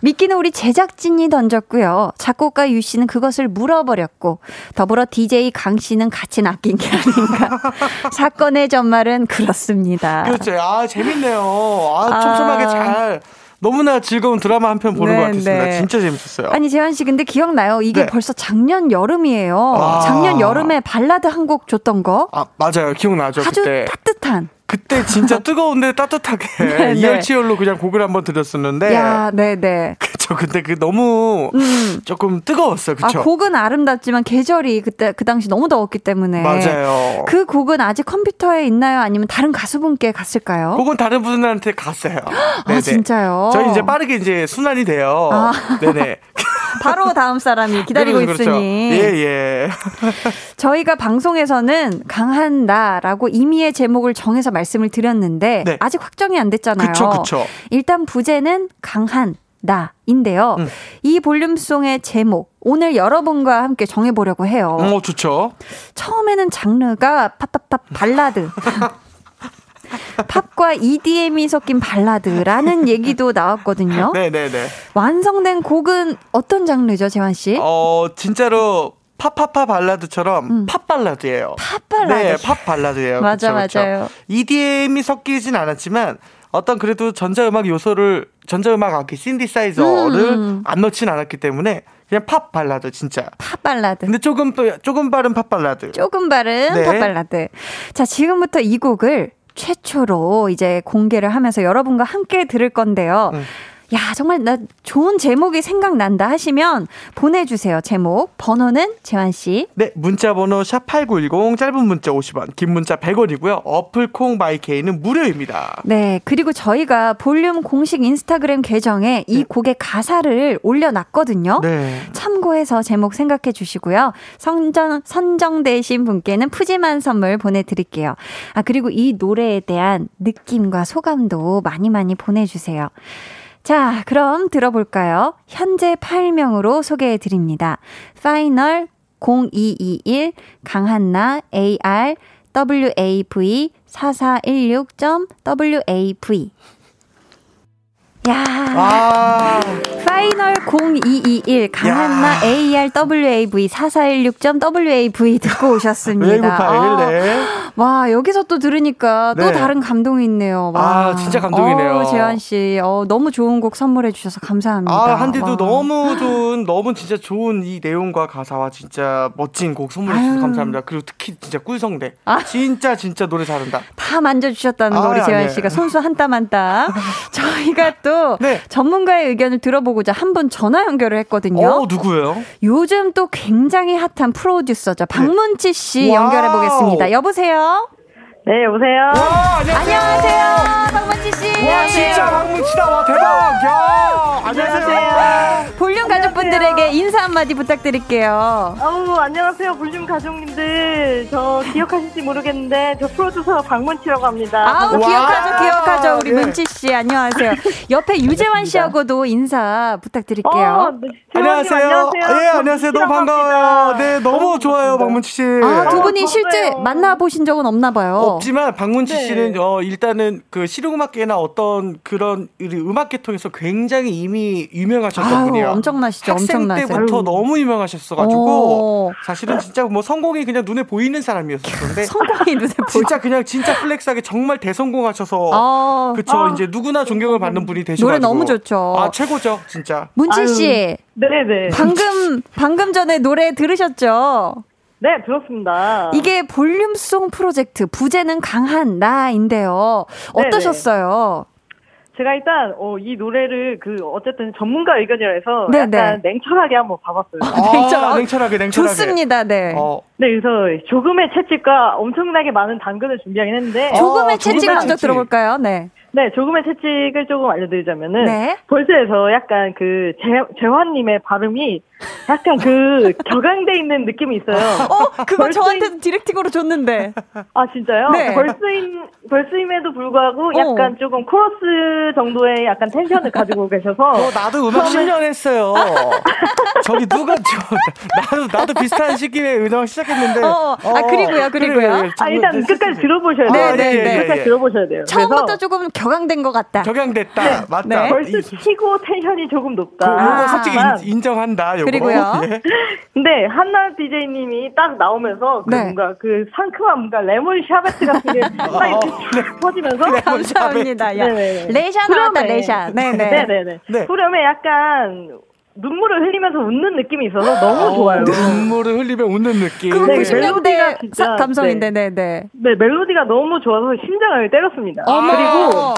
미끼는 우리 제작진이 던졌고요. 작곡가 유 씨는 그것을 물어버렸고 더불어 DJ 강 씨는 같이 낚인 게 아닌가. 사건의 전말은 그렇습니다. 그렇죠. 아, 재밌네요. 아, 아. 촘촘하게 잘 너무나 즐거운 드라마 한 편 보는 네, 것 같았습니다. 네. 진짜 재밌었어요. 아니 재현 씨 근데 기억나요? 이게 네. 벌써 작년 여름이에요. 아. 작년 여름에 발라드 한 곡 줬던 거. 아 맞아요. 기억나죠. 아주 그때. 따뜻한. 그때 진짜 뜨거운데 따뜻하게 네, 네. 이열치열로 그냥 곡을 한번 들었었는데. 야, 네, 네. 그쵸. 근데 그 너무 음. 조금 뜨거웠어요. 그쵸. 아, 곡은 아름답지만 계절이 그때 그 당시 너무 더웠기 때문에. 맞아요. 그 곡은 아직 컴퓨터에 있나요? 아니면 다른 가수분께 갔을까요? 곡은 다른 분한테 갔어요. 아, 진짜요? 저희 이제 빠르게 이제 순환이 돼요. 아. 네네. 바로 다음 사람이 기다리고 그렇죠, 그렇죠. 있으니. 예, 예. 저희가 방송에서는 강한다라고 임의의 제목을 정해서 말씀을 드렸는데 네. 아직 확정이 안 됐잖아요. 그쵸, 그쵸. 일단 부제는 강한 다인데요. 음. 이 볼륨송의 제목 오늘 여러분과 함께 정해보려고 해요. 어, 좋죠. 처음에는 장르가 팝팝팝 발라드. 팝과 EDM이 섞인 발라드라는 얘기도 나왔거든요. 네네네. 완성된 곡은 어떤 장르죠, 재환 씨? 어, 진짜로 팝팝팝 발라드처럼 음. 팝 발라드예요. 팝 발라드. 네, 팝 발라드예요. 맞아, 그쵸, 맞아요. 그쵸? EDM이 섞이진 않았지만 어떤 그래도 전자음악 요소를 전자음악 악기 신디사이저를 음. 안 넣진 않았기 때문에 그냥 팝 발라드 진짜. 팝 발라드. 근데 조금 조금 빠른 팝 발라드. 조금 빠른 네. 팝 발라드. 자, 지금부터 이 곡을 최초로 이제 공개를 하면서 여러분과 함께 들을 건데요. 음. 야, 정말 나 좋은 제목이 생각난다 하시면 보내주세요. 제목. 번호는 재환씨. 네, 문자번호 샵8910, 짧은 문자 50원, 긴 문자 100원이고요. 어플 콩 My K는 무료입니다. 네, 그리고 저희가 볼륨 공식 인스타그램 계정에 이 네. 곡의 가사를 올려놨거든요. 네. 참고해서 제목 생각해 주시고요. 선정, 선정되신 분께는 푸짐한 선물 보내드릴게요. 아, 그리고 이 노래에 대한 느낌과 소감도 많이 많이 보내주세요. 자, 그럼 들어볼까요? 현재 파일명으로 소개해 드립니다. final 0221 강한나 AR WAV 4416.WAV 야. 아. final 0221 강한나 AR WAV 4416.WAV 듣고 오셨습니다. 네. 와, 여기서 또 들으니까 또 네. 다른 감동이 있네요. 와. 아, 진짜 감동이네요. 어, 재한 씨, 어, 너무 좋은 곡 선물해 주셔서 감사합니다. 아, 한디도 와. 너무 좋은, 너무 진짜 좋은 이 내용과 가사와 진짜 멋진 곡 선물해 주셔서 감사합니다. 그리고 특히 진짜 꿀성대. 아. 진짜 진짜 노래 잘한다. 다 만져 주셨다는 거 아, 우리 재한 씨가 손수 한 땀 한 땀. 저희가 또 네. 전문가의 의견을 들어보고 자한분 전화 연결을 했거든요. 어, 누구예요? 요즘 또 굉장히 핫한 프로듀서죠. 네. 박문치 씨 연결해 보겠습니다. 여보세요? 네, 여보세요? 와, 안녕하세요. 안녕하세요. 박문치 씨. 와, 진짜 박문치다. 와, 대박. 야, 안녕하세요. 볼륨 가족 분들에게 인사 한마디 부탁드릴게요. 아우, 안녕하세요. 볼륨 가족님들. 저 기억하실지 모르겠는데, 저 프로듀서 박문치라고 합니다. 아우, 기억하죠, 기억하죠. 우리 네. 문치 씨. 안녕하세요. 옆에 유재환 씨하고도 인사 부탁드릴게요. 어, 네. 안녕하세요. 안녕하세요. 예, 안녕하세요. 너무 반가워요. 네, 너무 좋아요, 박문치 씨. 아, 두 분이 어, 실제 만나보신 적은 없나 봐요. 없지만 박문치 네. 씨는 어 일단은 그 실용음악계나 어떤 그런 음악계통에서 굉장히 이미 유명하셨던 아유, 분이에요. 엄청나시죠. 학생 엄청나세요. 때부터 너무 유명하셨어가지고 사실은 진짜 뭐 성공이 그냥 눈에 보이는 사람이었었는데 성공이 눈에 보이. 진짜 그냥 진짜 flex하게 정말 대성공하셔서 아, 그쵸 아, 이제 누구나 존경을 받는 분이 되셔가지고 노래 너무 좋죠. 아 최고죠 진짜. 문치 씨. 네네. 방금 방금 전에 노래 들으셨죠? 네, 들었습니다. 이게 볼륨송 프로젝트 부제는 강한 나인데요. 어떠셨어요? 네네. 제가 일단 어, 이 노래를 그 어쨌든 전문가 의견이라 해서 네네. 약간 냉철하게 한번 봐봤어요. 아, 냉철, 냉철하게 냉철하게 좋습니다. 네. 어. 네, 그래서 조금의 채찍과 엄청나게 많은 당근을 준비하긴 했는데 조금의 어, 채찍 먼저 채찍. 들어볼까요? 네. 네, 조금의 채찍을 조금 알려드리자면은 네. 벌써에서 약간 그 재, 재환님의 발음이 약간 그 격앙돼 있는 느낌이 있어요. 어, 그거 저한테도 디렉팅으로 줬는데. 아 진짜요? 네. 벌스임 벌스임에도 불구하고 어. 약간 어. 조금 코러스 정도의 약간 텐션을 가지고 계셔서. 어, 나도 음악 10년 했어요. 저기 누가 저 나도 나도 비슷한 시기에 은영 시작했는데. 어, 아 그리고요, 그리고요. 그래, 아 일단 끝까지 들어보셔야 돼요. 아, 네, 네, 네. 끝까지 들어보셔야 돼요. 처음부터 조금 격앙된 것 같다. 격양됐다. 네. 맞다. 네. 벌써 치고 텐션이 조금 높다. 그, 아, 솔직히 인, 정한다 요거. 그리고요. 예. 근데 한나 DJ님이 딱 나오면서 그 네. 뭔가 그 상큼한 뭔가 레몬 샤베트 같은 게딱 어, 이렇게 어, 퍼지면서 감사합니다. 야. 레샤 나왔다 레샤. 네네. 네네네. 네. 후렴에 약간 눈물을 흘리면서 웃는 느낌이 있어서 너무 좋아요. 눈물을 흘리며 웃는 느낌. 그 네, 멜로디가 진짜 감성인데, 네, 네. 네, 멜로디가 너무 좋아서 심장을 때렸습니다. 어머. 그리고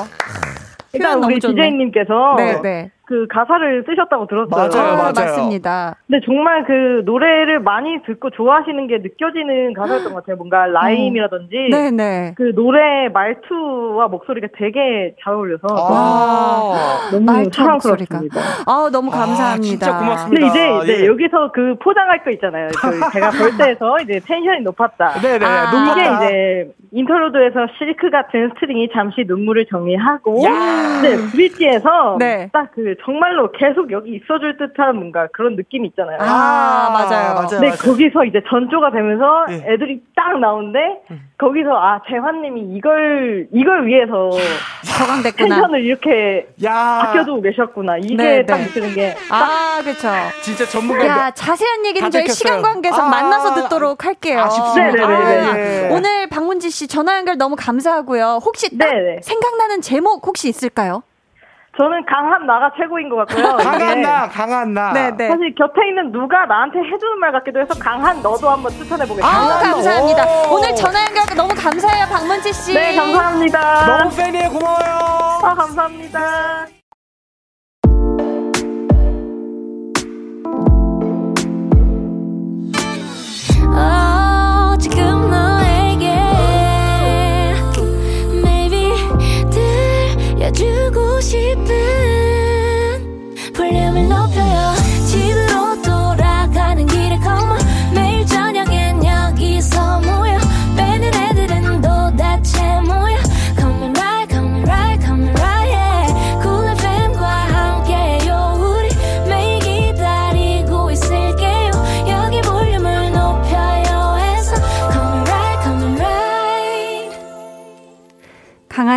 일단 우리 디제이님께서 네, 네. 그 가사를 쓰셨다고 들었어요. 맞아요, 맞아요. 맞습니다. 근데 정말 그 노래를 많이 듣고 좋아하시는 게 느껴지는 가사였던 것 같아요. 뭔가 rhyme이라든지 음. 네네. 그 노래 말투와 목소리가 되게 잘 어울려서 아~ 너무 사랑스럽습니다. 아 너무 감사합니다. 아, 진짜 고맙습니다. 근데 이제, 이제 예. 여기서 그 포장할 거 있잖아요. 그 제가 볼 때에서 이제 텐션이 높았다. 네네. 아~ 이게 이제 interlude에서 실크 같은 string이 잠시 눈물을 정리하고 네, 브릿지에서 네. 딱그 정말로 계속 여기 있어줄 듯한 뭔가 그런 느낌 이 있잖아요. 아, 맞아요. 맞아요. 네, 맞아요. 거기서 이제 전조가 되면서 네. 애들이 딱 나오는데 음. 거기서 아 재환님이 이걸 이걸 위해서 저강됐구나. 텐션을 이렇게 야. 아껴두고 계셨구나. 이게 네, 딱 네. 느끼는 게. 아, 그렇죠. 진짜 전문가. 야 자세한 얘기는 저희 시간 관계상 아. 만나서 듣도록 할게요. 아쉽습니다. 네네네. 네. 오늘 박문지 씨 전화 연결 너무 감사하고요. 혹시 딱 생각나는 제목 혹시 있을까요? 저는 강한 나가 최고인 것 같고요. 강한 나, 강한 나. 네, 네. 사실 곁에 있는 누가 나한테 해주는 말 같기도 해서 강한 너도 한번 추천해 보겠습니다. 아, 감사합니다. 오. 늘 전화 연결 너무 감사해요, 박문지 씨. 네, 감사합니다. 너무 팬이에요, 고마워요. 아, 감사합니다.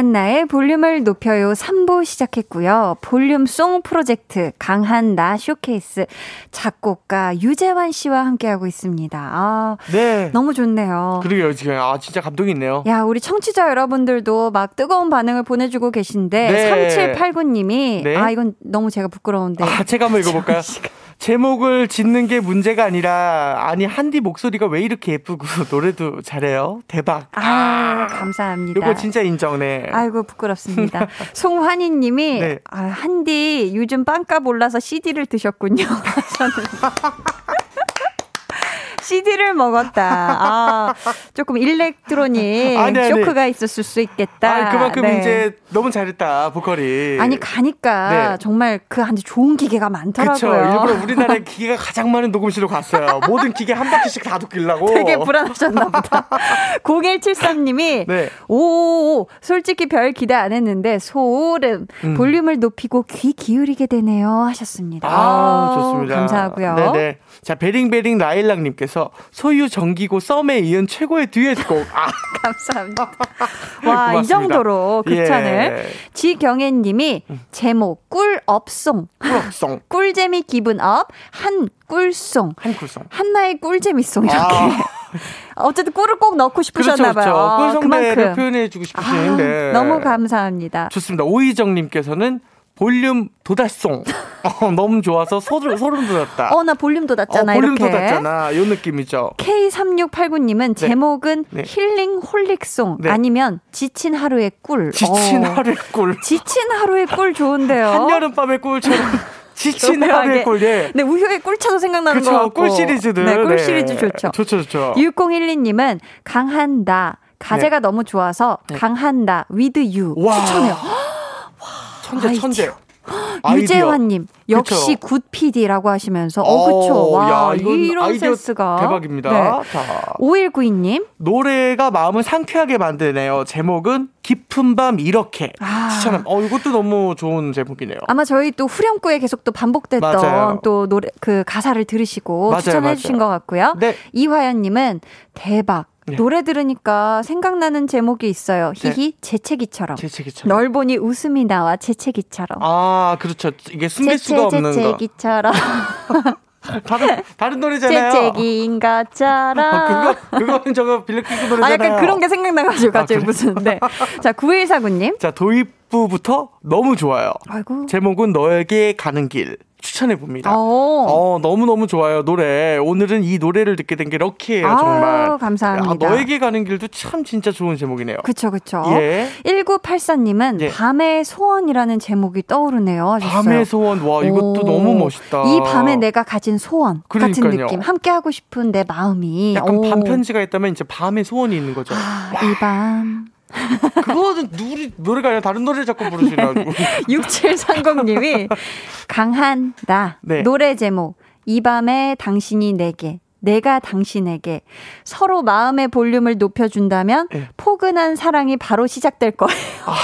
강한나의 볼륨을 높여요 3부 시작했고요. 볼륨송 프로젝트 강한나 쇼케이스 작곡가 유재환 씨와 함께하고 있습니다. 아, 네. 너무 좋네요. 그러게요, 지금. 아, 진짜 감동이 있네요. 야, 우리 청취자 여러분들도 막 뜨거운 반응을 보내주고 계신데, 네. 3789님이, 네. 아, 이건 너무 제가 부끄러운데. 아, 제가 한번 읽어볼까요? 제목을 짓는 게 문제가 아니라 아니 한디 목소리가 왜 이렇게 예쁘고 노래도 잘해요? 대박. 아, 감사합니다. 이거 진짜 인정네. 아이고 부끄럽습니다. 송환희 님이 네. 아, 한디 요즘 빵값 올라서 CD를 드셨군요. 저는 CD를 먹었다. 아, 조금 일렉트로닉 아니, 아니. 쇼크가 있었을 수 있겠다. 아, 그만큼 네. 이제 너무 잘했다 보컬이. 아니 가니까 네. 정말 그 안에 좋은 기계가 많더라고요. 그렇죠. 일부러 우리나라에 기계가 가장 많은 녹음실로 갔어요. 모든 기계 한 바퀴씩 다 듣기려고. 되게 불안하셨나 보다. 0173님이 네. 오 솔직히 별 기대 안 했는데 소름 음. 볼륨을 높이고 귀 기울이게 되네요 하셨습니다. 아, 좋습니다. 감사하고요. 네네. 자 베링베링 라일락님께서 소유 정기고 썸에 이은 최고의 듀엣곡. 아. 감사합니다. 와, 이 정도로 극찬을. 예. 지경애님이 음. 제목 꿀업송. 꿀업송. 꿀재미 기분 up. 한 꿀song. 한 꿀song. 한나의 꿀재미song 이렇게. 아. 어쨌든 꿀을 꼭 넣고 싶으셨나 그렇죠, 봐요. 그렇죠. 꿀성대를 표현해주고 싶으시는데. 아, 너무 감사합니다. 좋습니다. 오희정님께서는 볼륨 돋았song. 어, 너무 좋아서 소름, 소름 돋았다. 어, 나 볼륨 돋았잖아. 어, 볼륨 이렇게. 돋았잖아. 요 느낌이죠. K3689님은 네. 제목은 네. healing holic song 네. 아니면 지친 하루의 꿀. 지친 어. 하루의 꿀. 지친 하루의 꿀 좋은데요. 한여름밤의 꿀처럼. 지친 하루의 꿀, 예. 네, 우효의 꿀차도 생각나는 그쵸, 거 같고. 꿀 시리즈들. 네, 꿀 시리즈 좋죠. 좋죠, 좋죠. 6012님은 강한나. 가제가 네. 너무 좋아서 네. 강한나. with you. 와. 추천해요. 천재, 천재. 유재환님 역시 그쵸? good PD라고 하시면서 어 그쵸 와 야, 이런 센스가 대박입니다. 네. 자 5192님 노래가 마음을 상쾌하게 만드네요. 제목은 깊은 밤 이렇게 아. 추천함. 어 이것도 너무 좋은 제목이네요. 아마 저희 또 후렴구에 계속 또 반복됐던 맞아요. 또 노래 그 가사를 들으시고 맞아요, 추천해 맞아요. 주신 것 같고요. 네. 이화연님은 대박. 네. 노래 들으니까 생각나는 제목이 있어요. 네. 히히 네. 재채기처럼. 재채기처럼. 널 보니 웃음이 나와 재채기처럼. 아 그렇죠. 이게 숨길 재채, 수가 없는 재채기처럼. 다른 다른 노래잖아요. 재채기인 것처럼. 어, 그거 그거는 저거 빌리키스 노래잖아요. 아 약간 그런 게 생각나가지고 갑자기 아, 그래? 무슨 네. 자 9149님. 자 도입부부터 너무 좋아요. 아이고. 제목은 너에게 가는 길. 추천해 봅니다. 어, 너무 너무 좋아요 노래. 오늘은 이 노래를 듣게 된 게 럭키예요 아우, 정말. 감사합니다. 야, 너에게 가는 길도 참 진짜 좋은 제목이네요. 그쵸 그쵸. 예. 1984님은 예. 밤의 소원이라는 제목이 떠오르네요. 하셨어요. 밤의 소원 와 이것도 오. 너무 멋있다. 이 밤에 내가 가진 소원 그러니까요. 같은 느낌. 함께 하고 싶은 내 마음이. 약간 오. 밤 편지가 있다면 이제 밤의 소원이 있는 거죠. 아, 이 밤 그거는 누리, 노래가 아니라 다른 노래를 자꾸 부르시라고. 네. 6730님이 강한 나 네. 노래 제목 이 밤에 당신이 내게 내가 당신에게 서로 마음의 볼륨을 높여준다면 네. 포근한 사랑이 바로 시작될 거예요. 아.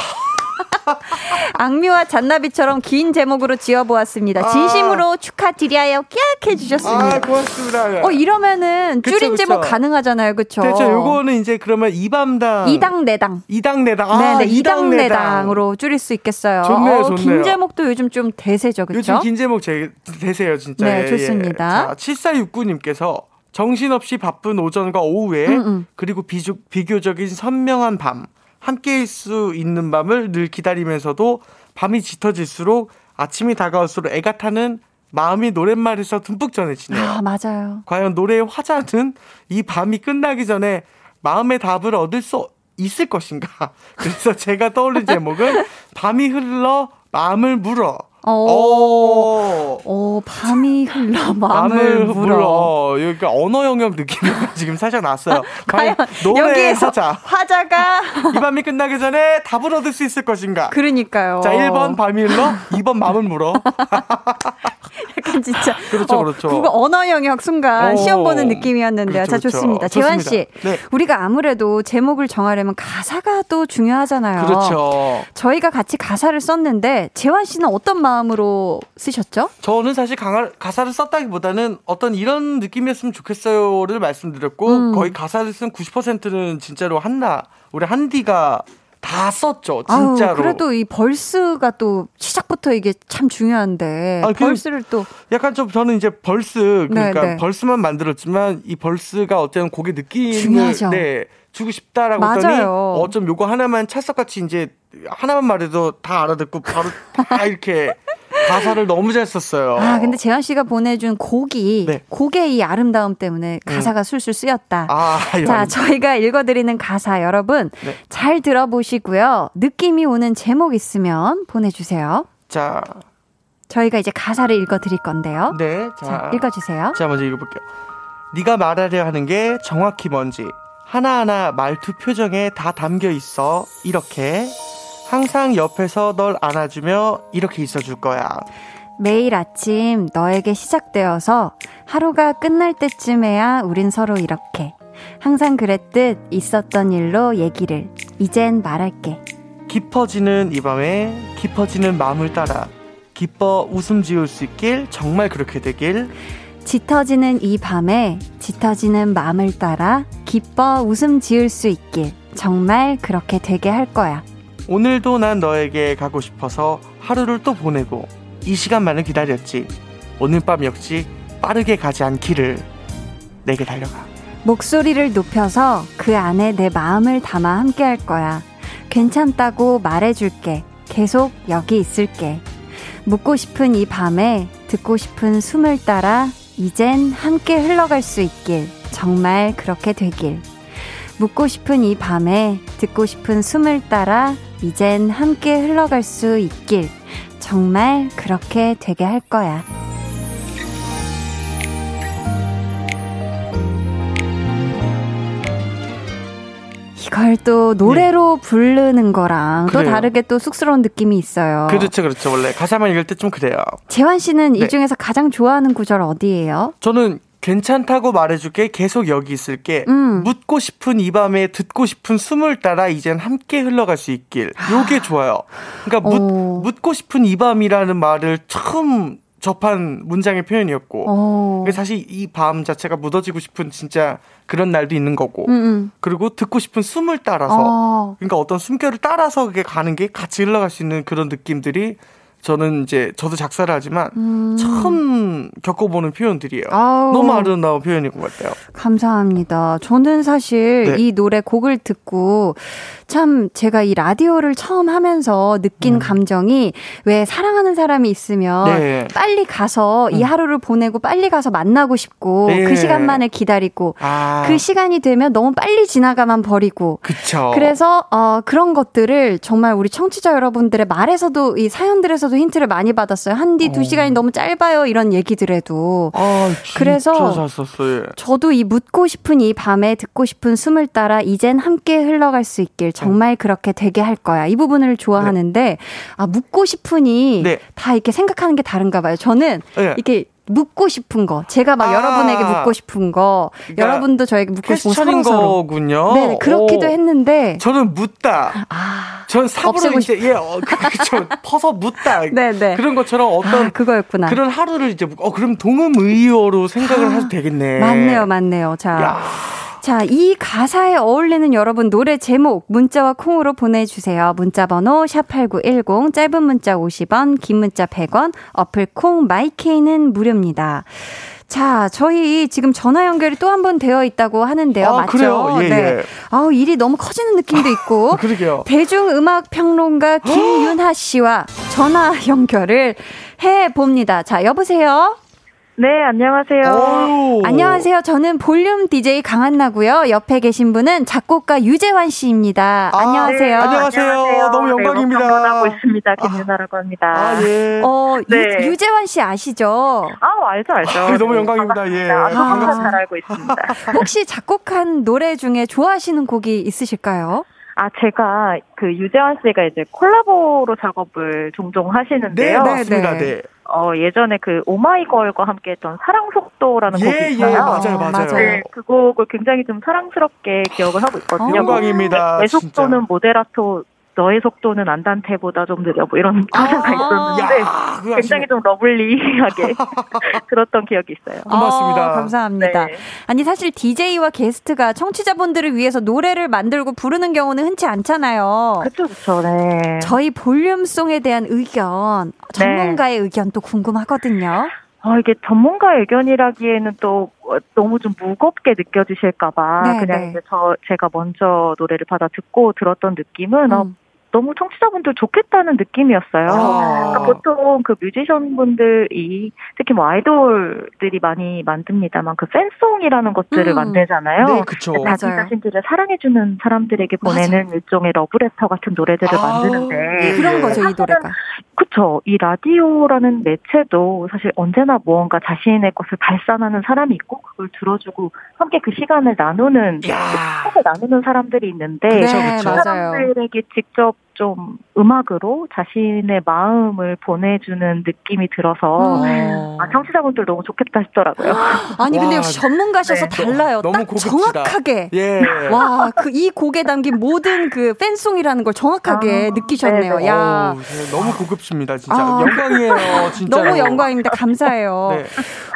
악뮤와 잔나비처럼 긴 제목으로 지어보았습니다. 아. 진심으로 아. 축하드려요. 깍 해주셨습니다. 아, 고맙습니다. 어, 이러면은 그쵸, 줄인 그쵸. 제목 가능하잖아요. 그쵸? 그렇죠. 요거는 이제 그러면 이밤당. 이당 내당. 이당 내당. 아, 네네. 이당 내당으로 줄일 수 있겠어요. 좋네요, 어, 좋네요. 긴 제목도 요즘 좀 대세죠. 그쵸? 요즘 긴 제목 제 대세요, 진짜. 네, 예, 좋습니다. 자, 7469님께서 정신없이 바쁜 오전과 오후에 음, 음. 그리고 비주, 비교적인 선명한 밤 함께일 수 있는 밤을 늘 기다리면서도 밤이 짙어질수록 아침이 다가올수록 애가 타는 마음이 노랫말에서 듬뿍 전해지네요. 아, 맞아요. 과연 노래의 화자는 이 밤이 끝나기 전에 마음의 답을 얻을 수 있을 것인가? 그래서 제가 떠올린 제목은 밤이 흘러 마음을 물어 오, 오, 밤이 흘러 마음을 물어. 그러니까 언어 영역 느낌이 지금 살짝 났어요. 과연 노래 화자. 화자가 이 밤이 끝나기 전에 답을 얻을 수 있을 것인가? 그러니까요. 자, 1번 밤이 흘러, 2번 마음을 물어. 약간 진짜 그렇죠, 어, 그렇죠. 국어 언어 영역 순간 오, 시험 보는 느낌이었는데요. 그렇죠, 자, 좋습니다. 그렇죠. 재환 씨, 네. 우리가 아무래도 제목을 정하려면 가사가 또 중요하잖아요. 그렇죠. 저희가 같이 가사를 썼는데 재환 씨는 어떤 마음으로 쓰셨죠? 저는 사실 가, 가사를 썼다기보다는 어떤 이런 느낌이었으면 좋겠어요를 말씀드렸고 음. 거의 가사를 쓴 90%는 진짜로 한나 우리 한디가 다 썼죠, 진짜로. 아유, 그래도 이 verse가 또 시작부터 이게 참 중요한데 아, 그 verse를 또 약간 좀 저는 이제 verse 그러니까 네네. 네. verse만 만들었지만 이 verse가 어쨌든 곡의 느낌을 중요하죠. 네, 주고 싶다라고 맞아요. 했더니 어쩜 요거 하나만 찰떡같이 이제 하나만 말해도 다 알아듣고 바로 다 이렇게 가사를 너무 잘 썼어요. 아, 근데 재환 씨가 보내준 곡이 네. 곡의 이 아름다움 때문에 음. 가사가 음. 술술 쓰였다. 아, 자, 저희가 읽어드리는 가사 여러분 네. 잘 들어보시고요. 느낌이 오는 제목 있으면 보내주세요. 자, 저희가 이제 가사를 읽어드릴 건데요. 네, 자, 자 읽어주세요. 자, 먼저 읽어볼게요. 네가 말하려 하는 게 정확히 뭔지 하나하나 말투 표정에 다 담겨 있어. 이렇게 항상 옆에서 널 안아주며 이렇게 있어줄 거야. 매일 아침 너에게 시작되어서 하루가 끝날 때쯤에야 우린 서로 이렇게 항상 그랬듯 있었던 일로 얘기를 이젠 말할게. 깊어지는 이 밤에 깊어지는 마음을 따라 기뻐 웃음 지을 수 있길 정말 그렇게 되길 짙어지는 이 밤에 짙어지는 마음을 따라 기뻐 웃음 지을 수 있길 정말 그렇게 되게 할 거야. 오늘도 난 너에게 가고 싶어서 하루를 또 보내고 이 시간만을 기다렸지. 오늘 밤 역시 빠르게 가지 않기를 내게 달려가. 목소리를 높여서 그 안에 내 마음을 담아 함께 할 거야. 괜찮다고 말해줄게. 계속 여기 있을게. 묻고 싶은 이 밤에 듣고 싶은 숨을 따라 이젠 함께 흘러갈 수 있길. 정말 그렇게 되길. 묻고 싶은 이 밤에 듣고 싶은 숨을 따라 이젠 함께 흘러갈 수 있길. 정말 그렇게 되게 할 거야. 이거 그걸 또 노래로 네. 부르는 거랑 그래요. 또 다르게 또 쑥스러운 느낌이 있어요. 그렇죠, 그렇죠. 원래 가사만 읽을 때 좀 그래요. 재환 씨는 네. 이 중에서 가장 좋아하는 구절 어디예요? 저는 괜찮다고 말해줄게 계속 여기 있을게 음. 묻고 싶은 이 밤에 듣고 싶은 숨을 따라 이젠 함께 흘러갈 수 있길 요게 좋아요 그러니까 묻, 어. 묻고 싶은 이 밤이라는 말을 처음 접한 문장의 표현이었고 어. 사실 이 밤 자체가 묻어지고 싶은 진짜 그런 날도 있는 거고 음음. 음. 그리고 듣고 싶은 숨을 따라서 어. 그러니까 어떤 숨결을 따라서 그게 가는 게 같이 흘러갈 수 있는 그런 느낌들이 저는 이제 저도 작사를 하지만 음. 처음 겪어보는 표현들이에요. 아우. 너무 아름다운 표현인 것 같아요. 감사합니다. 저는 사실 네. 이 노래 곡을 듣고 참 제가 이 라디오를 처음 하면서 느낀 음. 감정이 왜 사랑하는 사람이 있으면 네. 빨리 가서 이 음. 하루를 보내고 빨리 가서 만나고 싶고 네. 그 시간만을 기다리고 아. 그 시간이 되면 너무 빨리 지나가만 버리고 그쵸. 그래서 어, 그런 것들을 정말 우리 청취자 여러분들의 말에서도 이 사연들에서도 힌트를 많이 받았어요. 한디 두 어. 시간이 너무 짧아요 이런 얘기들에도 아, 그래서 저도 이 묻고 싶은 이 밤에 듣고 싶은 숨을 따라 이젠 함께 흘러갈 수 있길 정말 그렇게 되게 할 거야. 이 부분을 좋아하는데 네. 아 묻고 싶으니 네. 다 이렇게 생각하는 게 다른가 봐요. 저는 네. 이렇게 묻고 싶은 거. 제가 막 아~ 여러분에게 묻고 싶은 거. 그러니까 여러분도 저에게 묻고 싶은 거. 서로 거군요. 네, 그렇기도 오. 했는데. 저는 묻다. 아. 전 삽으로 이제, 예, 어, 그렇죠. 퍼서 묻다. 네네. 네. 그런 것처럼 어떤. 아, 그거였구나. 그런 하루를 이제, 어, 그럼 동음의어로 생각을 아, 해도 되겠네. 맞네요, 맞네요. 자. 야. 자, 이 가사에 어울리는 여러분 노래 제목 문자와 콩으로 보내주세요. 문자 번호 샵8910 짧은 문자 50원 긴 문자 100원 어플 콩 마이케이는 무료입니다. 자, 저희 지금 전화 연결이 또 한 번 되어 있다고 하는데요. 아, 맞죠? 그래요? 예, 네. 예. 아우, 일이 너무 커지는 느낌도 있고. 아, 그러게요. 대중음악 평론가 김윤하 씨와 전화 연결을 해 봅니다. 자, 여보세요? 네, 안녕하세요. 오. 안녕하세요. 저는 볼륨 DJ 강한나고요. 옆에 계신 분은 작곡가 유재환 씨입니다. 아, 안녕하세요. 네, 안녕하세요. 안녕하세요. 너무 영광입니다. 네, 하고 있습니다. 김윤아라고 합니다. 아, 예. 어, 네. 유, 재환 씨 아시죠? 아, 알죠, 알죠. 아, 너무 영광입니다. 예. 아, 반갑습니다. 잘 알고 있습니다. 혹시 작곡한 노래 중에 좋아하시는 곡이 있으실까요? 아, 제가 그 유재환 씨가 이제 콜라보로 작업을 종종 하시는데요. 네, 맞습니다. 네. 네. 어, 예전에 그 오마이걸과 함께 했던 사랑 속도라는 예, 곡이 예, 있어요. 예, 맞아요, 맞아요. 네, 그 곡을 굉장히 좀 사랑스럽게 기억을 하고 있거든요. 영광입니다. 내 속도는 모데라토 너의 속도는 안단테보다 좀 느려 뭐 이런 가사가 아~ 있었는데 야, 굉장히 좀 lovely하게 들었던 기억이 있어요. 고맙습니다. 아, 감사합니다. 네. 아니 사실 DJ와 게스트가 청취자분들을 위해서 노래를 만들고 부르는 경우는 흔치 않잖아요. 그렇죠, 그렇죠. 네. 저희 볼륨송에 대한 의견, 전문가의 네. 의견 도 궁금하거든요. 아, 이게 전문가 의견이라기에는 또 너무 좀 무겁게 느껴지실까봐 네, 그냥 네. 이제 저 제가 먼저 노래를 받아 듣고 들었던 느낌은 어, 음. 어, 너무 청취자분들 좋겠다는 느낌이었어요. 아. 그러니까 보통 그 뮤지션 분들이 특히 뭐 아이돌들이 많이 만듭니다만 그 fan song이라는 것들을 음. 만들잖아요. 네, 그쵸. 자기 자신들을 사랑해주는 사람들에게 보내는 맞아. 일종의 러브레터 같은 노래들을 아. 만드는데 네, 그런 거죠 이 노래가. 그쵸. 이 라디오라는 매체도 사실 언제나 무언가 자신의 것을 발산하는 사람이 있고 그걸 들어주고 함께 그 시간을 나누는 시간을 나누는 사람들이 있는데 그쵸. 그 사람들에게 직접 좀 음악으로 자신의 마음을 보내주는 느낌이 들어서 음. 아, 청취자분들 너무 좋겠다 싶더라고요. 아니 근데 역시 전문가셔서 네. 달라요. 너무 딱 고급지다. 정확하게. 예. 와, 그 이 곡에 담긴 모든 그 fan song이라는 걸 정확하게 아, 느끼셨네요. 네네. 야, 오, 너무 고급집니다, 진짜. 아. 영광이에요, 진짜. 너무 영광입니다. 감사해요. 네.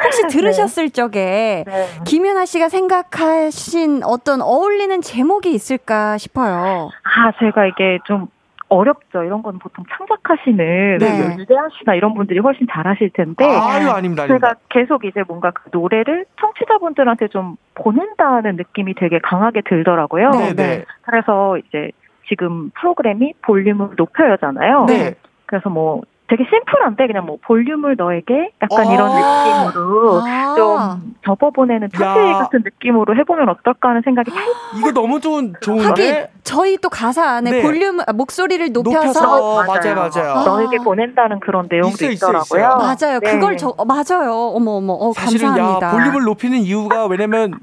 혹시 들으셨을 네. 적에 네. 김윤아 씨가 생각하신 어떤 어울리는 제목이 있을까 싶어요. 아, 제가 이게 좀 어렵죠. 이런 건 보통 창작하시는 네. 유재한 씨나 이런 분들이 훨씬 잘하실 텐데. 아유, 아닙니다, 아닙니다. 제가 계속 이제 뭔가 그 노래를 청취자분들한테 좀 보낸다는 느낌이 되게 강하게 들더라고요. 네, 네. 그래서 이제 지금 프로그램이 볼륨을 높여야잖아요. 네. 그래서 뭐 되게 심플한데 그냥 뭐 볼륨을 너에게 약간 아~ 이런 느낌으로 아~ 좀 접어보내는 편지 같은 느낌으로 해보면 어떨까 하는 생각이 이거 너무 좋은 좋은 하긴 저희 또 가사 안에 네. 볼륨 아, 목소리를 높여서, 높여서. 맞아요 맞아요, 맞아요. 너에게 보낸다는 그런 내용도 있어, 있더라고요. 있어, 있어. 맞아요. 네. 그걸 저 어, 맞아요. 어머 어머. 어, 사실은 감사합니다. 야 볼륨을 높이는 이유가 왜냐면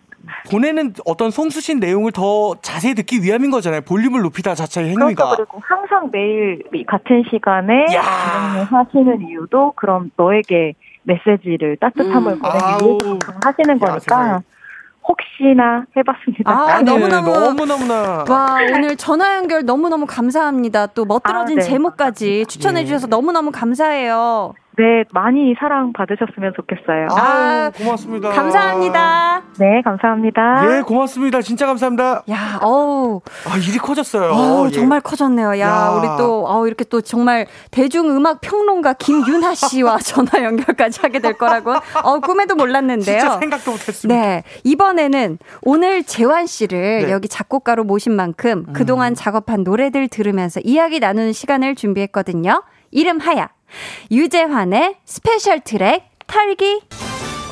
보내는 어떤 송수신 내용을 더 자세히 듣기 위함인 거잖아요. 볼륨을 높이다 자체의 행위가. 그렇죠. 그리고 항상 매일 같은 시간에 진행을 하시는 이유도 그럼 너에게 메시지를 따뜻함을 음. 보내기 위해서 하시는 거니까. 야, 혹시나 해봤습니다. 아, 너무너무. 너무너무나. 와, 오늘 전화 연결 너무너무 감사합니다. 또 멋들어진 아, 네. 제목까지 추천해주셔서 네. 너무너무 감사해요. 네, 많이 사랑 받으셨으면 좋겠어요. 아, 고맙습니다. 감사합니다. 네, 감사합니다. 예, 고맙습니다. 진짜 감사합니다. 야, 어우. 아, 일이 커졌어요. 어 예. 정말 커졌네요. 야, 야, 우리 또, 어 이렇게 또 정말 대중음악 평론가 김윤하 씨와 전화 연결까지 하게 될 거라고, 어, 꿈에도 몰랐는데요. 진짜 생각도 못했습니다. 네. 이번에는 오늘 재환 씨를 네. 여기 작곡가로 모신 만큼 음. 그동안 작업한 노래들 들으면서 이야기 나누는 시간을 준비했거든요. 이름 하야. 유재환의 special track 털기.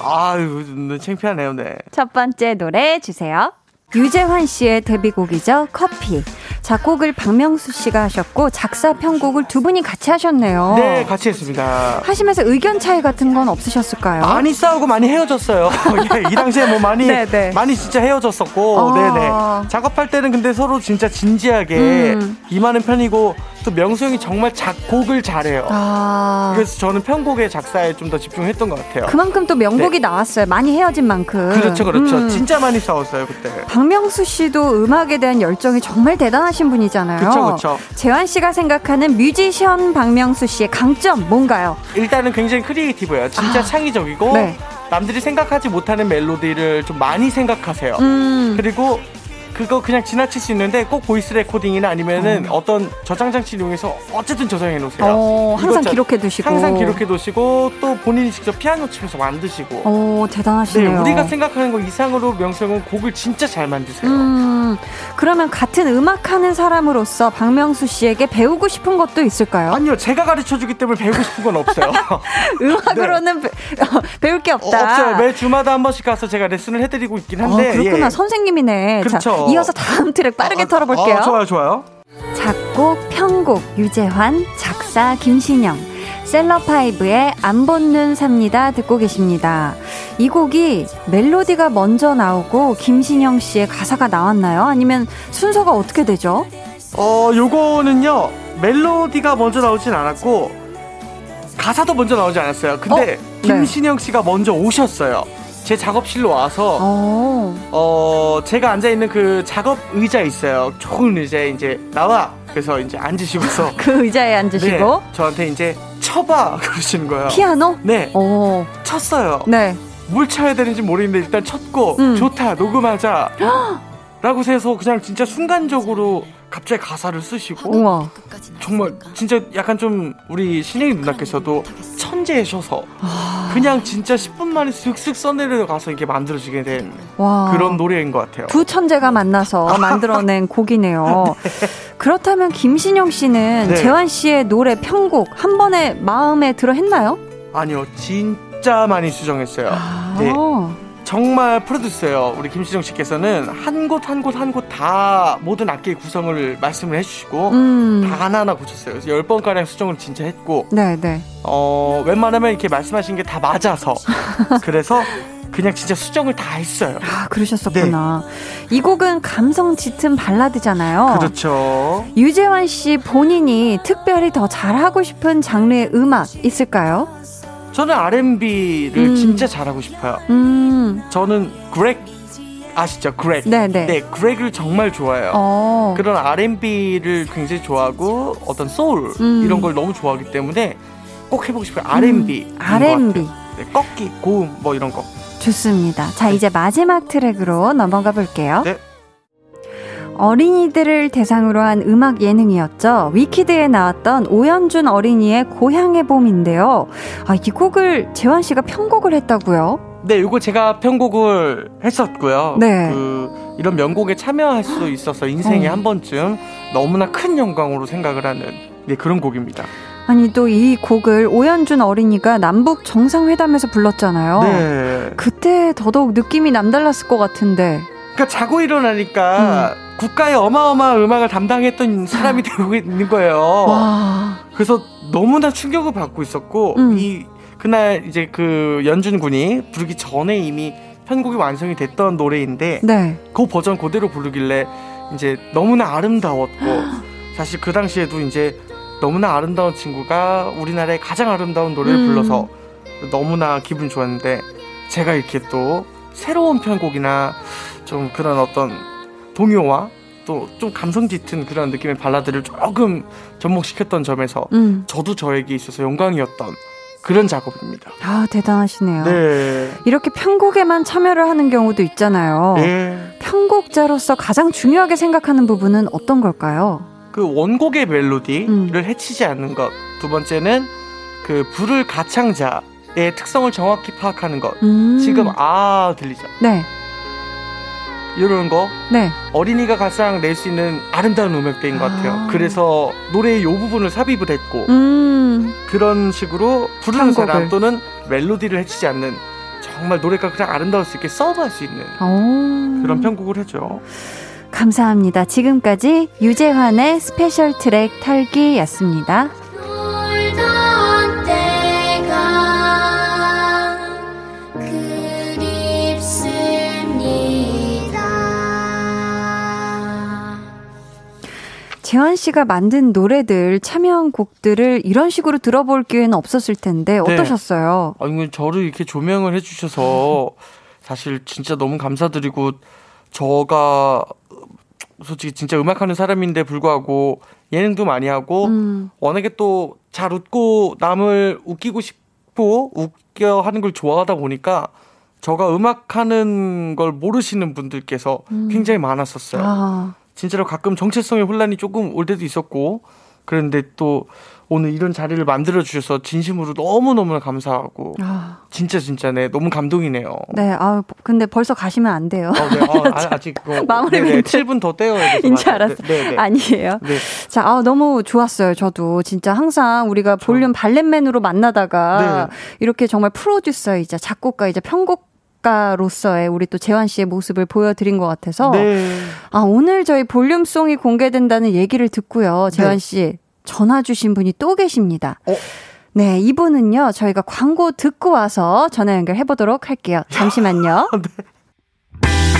아유, 창피하네요, 네. 첫 번째 노래 주세요. 유재환 씨의 데뷔곡이죠. 커피. 작곡을 박명수 씨가 하셨고 작사 편곡을 두 분이 같이 하셨네요. 네, 같이 했습니다. 하시면서 의견 차이 같은 건 없으셨을까요? 많이 싸우고 많이 헤어졌어요. 예, 이 당시에 뭐 많이 네네. 네. 많이 진짜 헤어졌었고, 아. 네네. 작업할 때는 근데 서로 진짜 진지하게 음. 임하는 편이고 또 명수 형이 정말 작곡을 잘해요. 아. 그래서 저는 편곡의 작사에 좀 더 집중했던 것 같아요. 그만큼 또 명곡이 네. 나왔어요. 많이 헤어진 만큼. 그렇죠, 그렇죠. 음. 진짜 많이 싸웠어요 그때. 박명수 씨도 음악에 대한 열정이 정말 대단하신 분이잖아요. 그렇죠, 그렇죠. 재환 씨가 생각하는 뮤지션 박명수 씨의 강점 뭔가요? 일단은 굉장히 creative예요. 진짜 아. 창의적이고. 네. 남들이 생각하지 못하는 멜로디를 좀 많이 생각하세요. 음. 그리고 그거 그냥 지나칠 수 있는데 꼭 voice recording이나 아니면은 어. 떤 저장 장치 이용해서 어쨌든 저장해 놓으세요. 어, 항상 기록해 두시고. 항상 기록해 두시고 또 본인이 직접 피아노 치면서 만드시고. 오, 대단하시네요. 네, 우리가 생각하는 거 이상으로 명수형은 곡을 진짜 잘 만드세요. 음, 그러면 같은 음악하는 사람으로서 박명수 씨에게 배우고 싶은 것도 있을까요? 아니요, 제가 가르쳐 주기 때문에 배우고 싶은 건 없어요. 음악으로는 네. 배 울 게 없다. 어, 없어요. 매 주마다 한 번씩 가서 제가 레슨을 해드리고 있긴 한데. 어, 그렇구나. 예. 선생님이네. 그렇죠. 자, 이어서 다음 트랙 빠르게 아, 털어볼게요. 아, 좋아요, 좋아요. 작곡, 편곡, 유재환, 작사, 김신영. 셀럽파이브의 안 붙는 삽니다 듣고 계십니다. 이 곡이 멜로디가 먼저 나오고 김신영 씨의 가사가 나왔나요? 아니면 순서가 어떻게 되죠? 어, 요거는요. 멜로디가 먼저 나오진 않았고 가사도 먼저 나오지 않았어요. 근데 어? 네. 김신영 씨가 먼저 오셨어요. 제 작업실로 와서 어, 어 제가 앉아 있는 그 작업 의자 있어요. 좋은 의자에 이제 나와. 그래서 이제 앉으시고서 그 의자에 앉으시고 네, 저한테 이제 쳐봐 그러시는 거예요. 피아노? 네. 오. 쳤어요. 네. 뭘 쳐야 되는지 모르겠는데 일단 쳤고 음. 좋다 녹음하자. 라고 해서 그냥 진짜 순간적으로 갑자기 가사를 쓰시고 우와. 정말 진짜 약간 좀 우리 신혜희 누나께서도 천재셔서 아. 그냥 진짜 10분 만에 슥슥 써내려 가서 이렇게 만들어지게 된 와. 그런 노래인 것 같아요. 두 천재가 만나서 만들어낸 곡이네요. 네. 그렇다면 김신영 씨는 네. 재환 씨의 노래 편곡 한 번에 마음에 들어 했나요? 아니요, 진짜 많이 수정했어요. 아. 네. 정말 프로듀서예요. 우리 김시정 씨께서는 한 곳 한 곳 한 곳 다 모든 악기의 구성을 말씀을 해주시고 음. 다 하나하나 고쳤어요. 그래서 열 번 가량 수정을 진짜 했고 네, 네. 어, 웬만하면 이렇게 말씀하신 게 다 맞아서 그래서 그냥 진짜 수정을 다 했어요. 아, 그러셨었구나. 네. 이 곡은 감성 짙은 발라드잖아요. 그렇죠. 유재환 씨 본인이 특별히 더 잘하고 싶은 장르의 음악 있을까요? 저는 R&B를 음. 진짜 잘하고 싶어요. 음. 저는 그렉 아시죠? 그렉. 네네. 네. 네, 그렉을 정말 좋아해요. 어. 그런 R&B를 굉장히 좋아하고 어떤 소울 음. 이런 걸 너무 좋아하기 때문에 꼭 해보고 싶어요. R&B. 음. R&B. 네, 꺾기, 고음 뭐 이런 거. 좋습니다. 자, 이제 마지막 트랙으로 넘어가 볼게요. 네. 어린이들을 대상으로 한 음악 예능이었죠. 위키드에 나왔던 오연준 어린이의 고향의 봄인데요. 아, 이 곡을 재환 씨가 편곡을 했다고요? 네, 이거 제가 편곡을 했었고요. 네. 그 이런 명곡에 참여할 수 있어서 인생에 어. 한 번쯤 너무나 큰 영광으로 생각을 하는 네, 그런 곡입니다. 아니 또 이 곡을 오연준 어린이가 남북 정상회담에서 불렀잖아요. 네. 그때 더더욱 느낌이 남달랐을 것 같은데. 그러니까 자고 일어나니까 음. 국가의 어마어마한 음악을 담당했던 사람이 되고 있는 거예요. 와. 그래서 너무나 충격을 받고 있었고 음. 이 그날 이제 그 연준 군이 부르기 전에 이미 편곡이 완성이 됐던 노래인데 네. 그 버전 그대로 부르길래 이제 너무나 아름다웠고 사실 그 당시에도 이제 너무나 아름다운 친구가 우리나라의 가장 아름다운 노래를 음. 불러서 너무나 기분 좋았는데 제가 이렇게 또 새로운 편곡이나 좀 그런 어떤 동요와 또 좀 감성 짙은 그런 느낌의 발라드를 조금 접목시켰던 점에서 음. 저도 저에게 있어서 영광이었던 그런 작업입니다. 아, 대단하시네요. 네. 이렇게 편곡에만 참여를 하는 경우도 있잖아요. 네. 편곡자로서 가장 중요하게 생각하는 부분은 어떤 걸까요? 그 원곡의 멜로디를 음. 해치지 않는 것. 두 번째는 그 부를 가창자의 특성을 정확히 파악하는 것. 음. 지금 아 들리죠? 네. 이런 거 네. 어린이가 가장 낼 수 있는 아름다운 음역대인 것 같아요. 아. 그래서 노래의 이 부분을 삽입을 했고 음. 그런 식으로 부르는 편곡을. 사람 또는 멜로디를 해치지 않는 정말 노래가 그냥 아름다울 수 있게 서브할 수 있는 오. 그런 편곡을 했죠. 감사합니다. 지금까지 유재환의 special track 털기였습니다. 재환 씨가 만든 노래들 참여한 곡들을 이런 식으로 들어볼 기회는 없었을 텐데 네. 어떠셨어요? 네. 아니 저를 이렇게 조명을 해주셔서 사실 진짜 너무 감사드리고 저가 솔직히 진짜 음악하는 사람인데 불구하고 예능도 많이 하고 음. 워낙에 또 잘 웃고 남을 웃기고 싶고 웃겨 하는 걸 좋아하다 보니까 저가 음악하는 걸 모르시는 분들께서 음. 굉장히 많았었어요. 아. 진짜로 가끔 정체성의 혼란이 조금 올 때도 있었고 그런데 또 오늘 이런 자리를 만들어 주셔서 진심으로 너무 너무 감사하고 아. 진짜 진짜 네 너무 감동이네요. 네, 아 근데 벌써 가시면 안 돼요. 어, 네, 어, 아, 직 뭐, 마무리 네, 네, 7분 더 떼어야 돼서. 인지 알았어. 네, 네. 아니에요. 네. 자, 아 너무 좋았어요. 저도 진짜 항상 우리가 볼륨 발렛맨으로 만나다가 네. 이렇게 정말 프로듀서이자 작곡가이자 편곡 작가로서의 우리 또 재환 씨의 모습을 보여드린 것 같아서 네. 아 오늘 저희 볼륨송이 공개된다는 얘기를 듣고요 재환 네. 씨 전화 주신 분이 또 계십니다. 어? 네 이분은요 저희가 광고 듣고 와서 전화 연결해 보도록 할게요. 잠시만요. 네.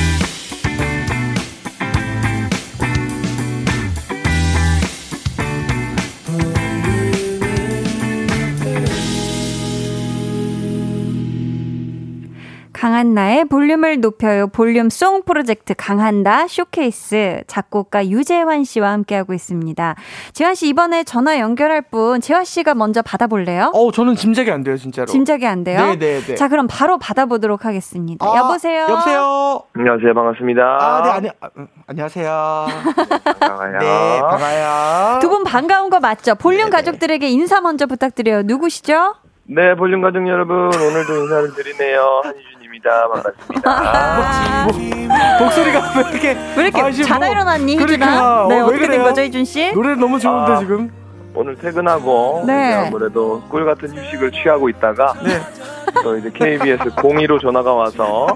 강한나의 볼륨을 높여요. 볼륨 song 프로젝트 강한나 쇼케이스 작곡가 유재환 씨와 함께하고 있습니다. 재환 씨 이번에 전화 연결할 분 재환 씨가 먼저 받아볼래요? 어, 저는 짐작이 안 돼요, 진짜로. 짐작이 안 돼요? 네, 네, 네. 자, 그럼 바로 받아보도록 하겠습니다. 아, 여보세요. 여보세요. 안녕하세요, 반갑습니다. 아, 네, 아니, 아, 음, 안녕하세요. 반가워요. 네, 반가워요. 두 분 반가운 거 맞죠? 볼륨 네네. 가족들에게 인사 먼저 부탁드려요. 누구시죠? 네, 볼륨 가족 여러분, 오늘도 인사를 드리네요. 한유준 반갑습니다. 반갑습니다. 아~ 뭐, 목소리가 왜 이렇게 왜 이렇게 아, 자다 일어났니 희준아? 네 어, 떻게 된 거죠 희준 씨? 노래 너무 좋은데 아, 지금. 오늘 퇴근하고 네. 아무래도 꿀 같은 휴식을 취하고 있다가 네. 또 이제 KBS 02로 전화가 와서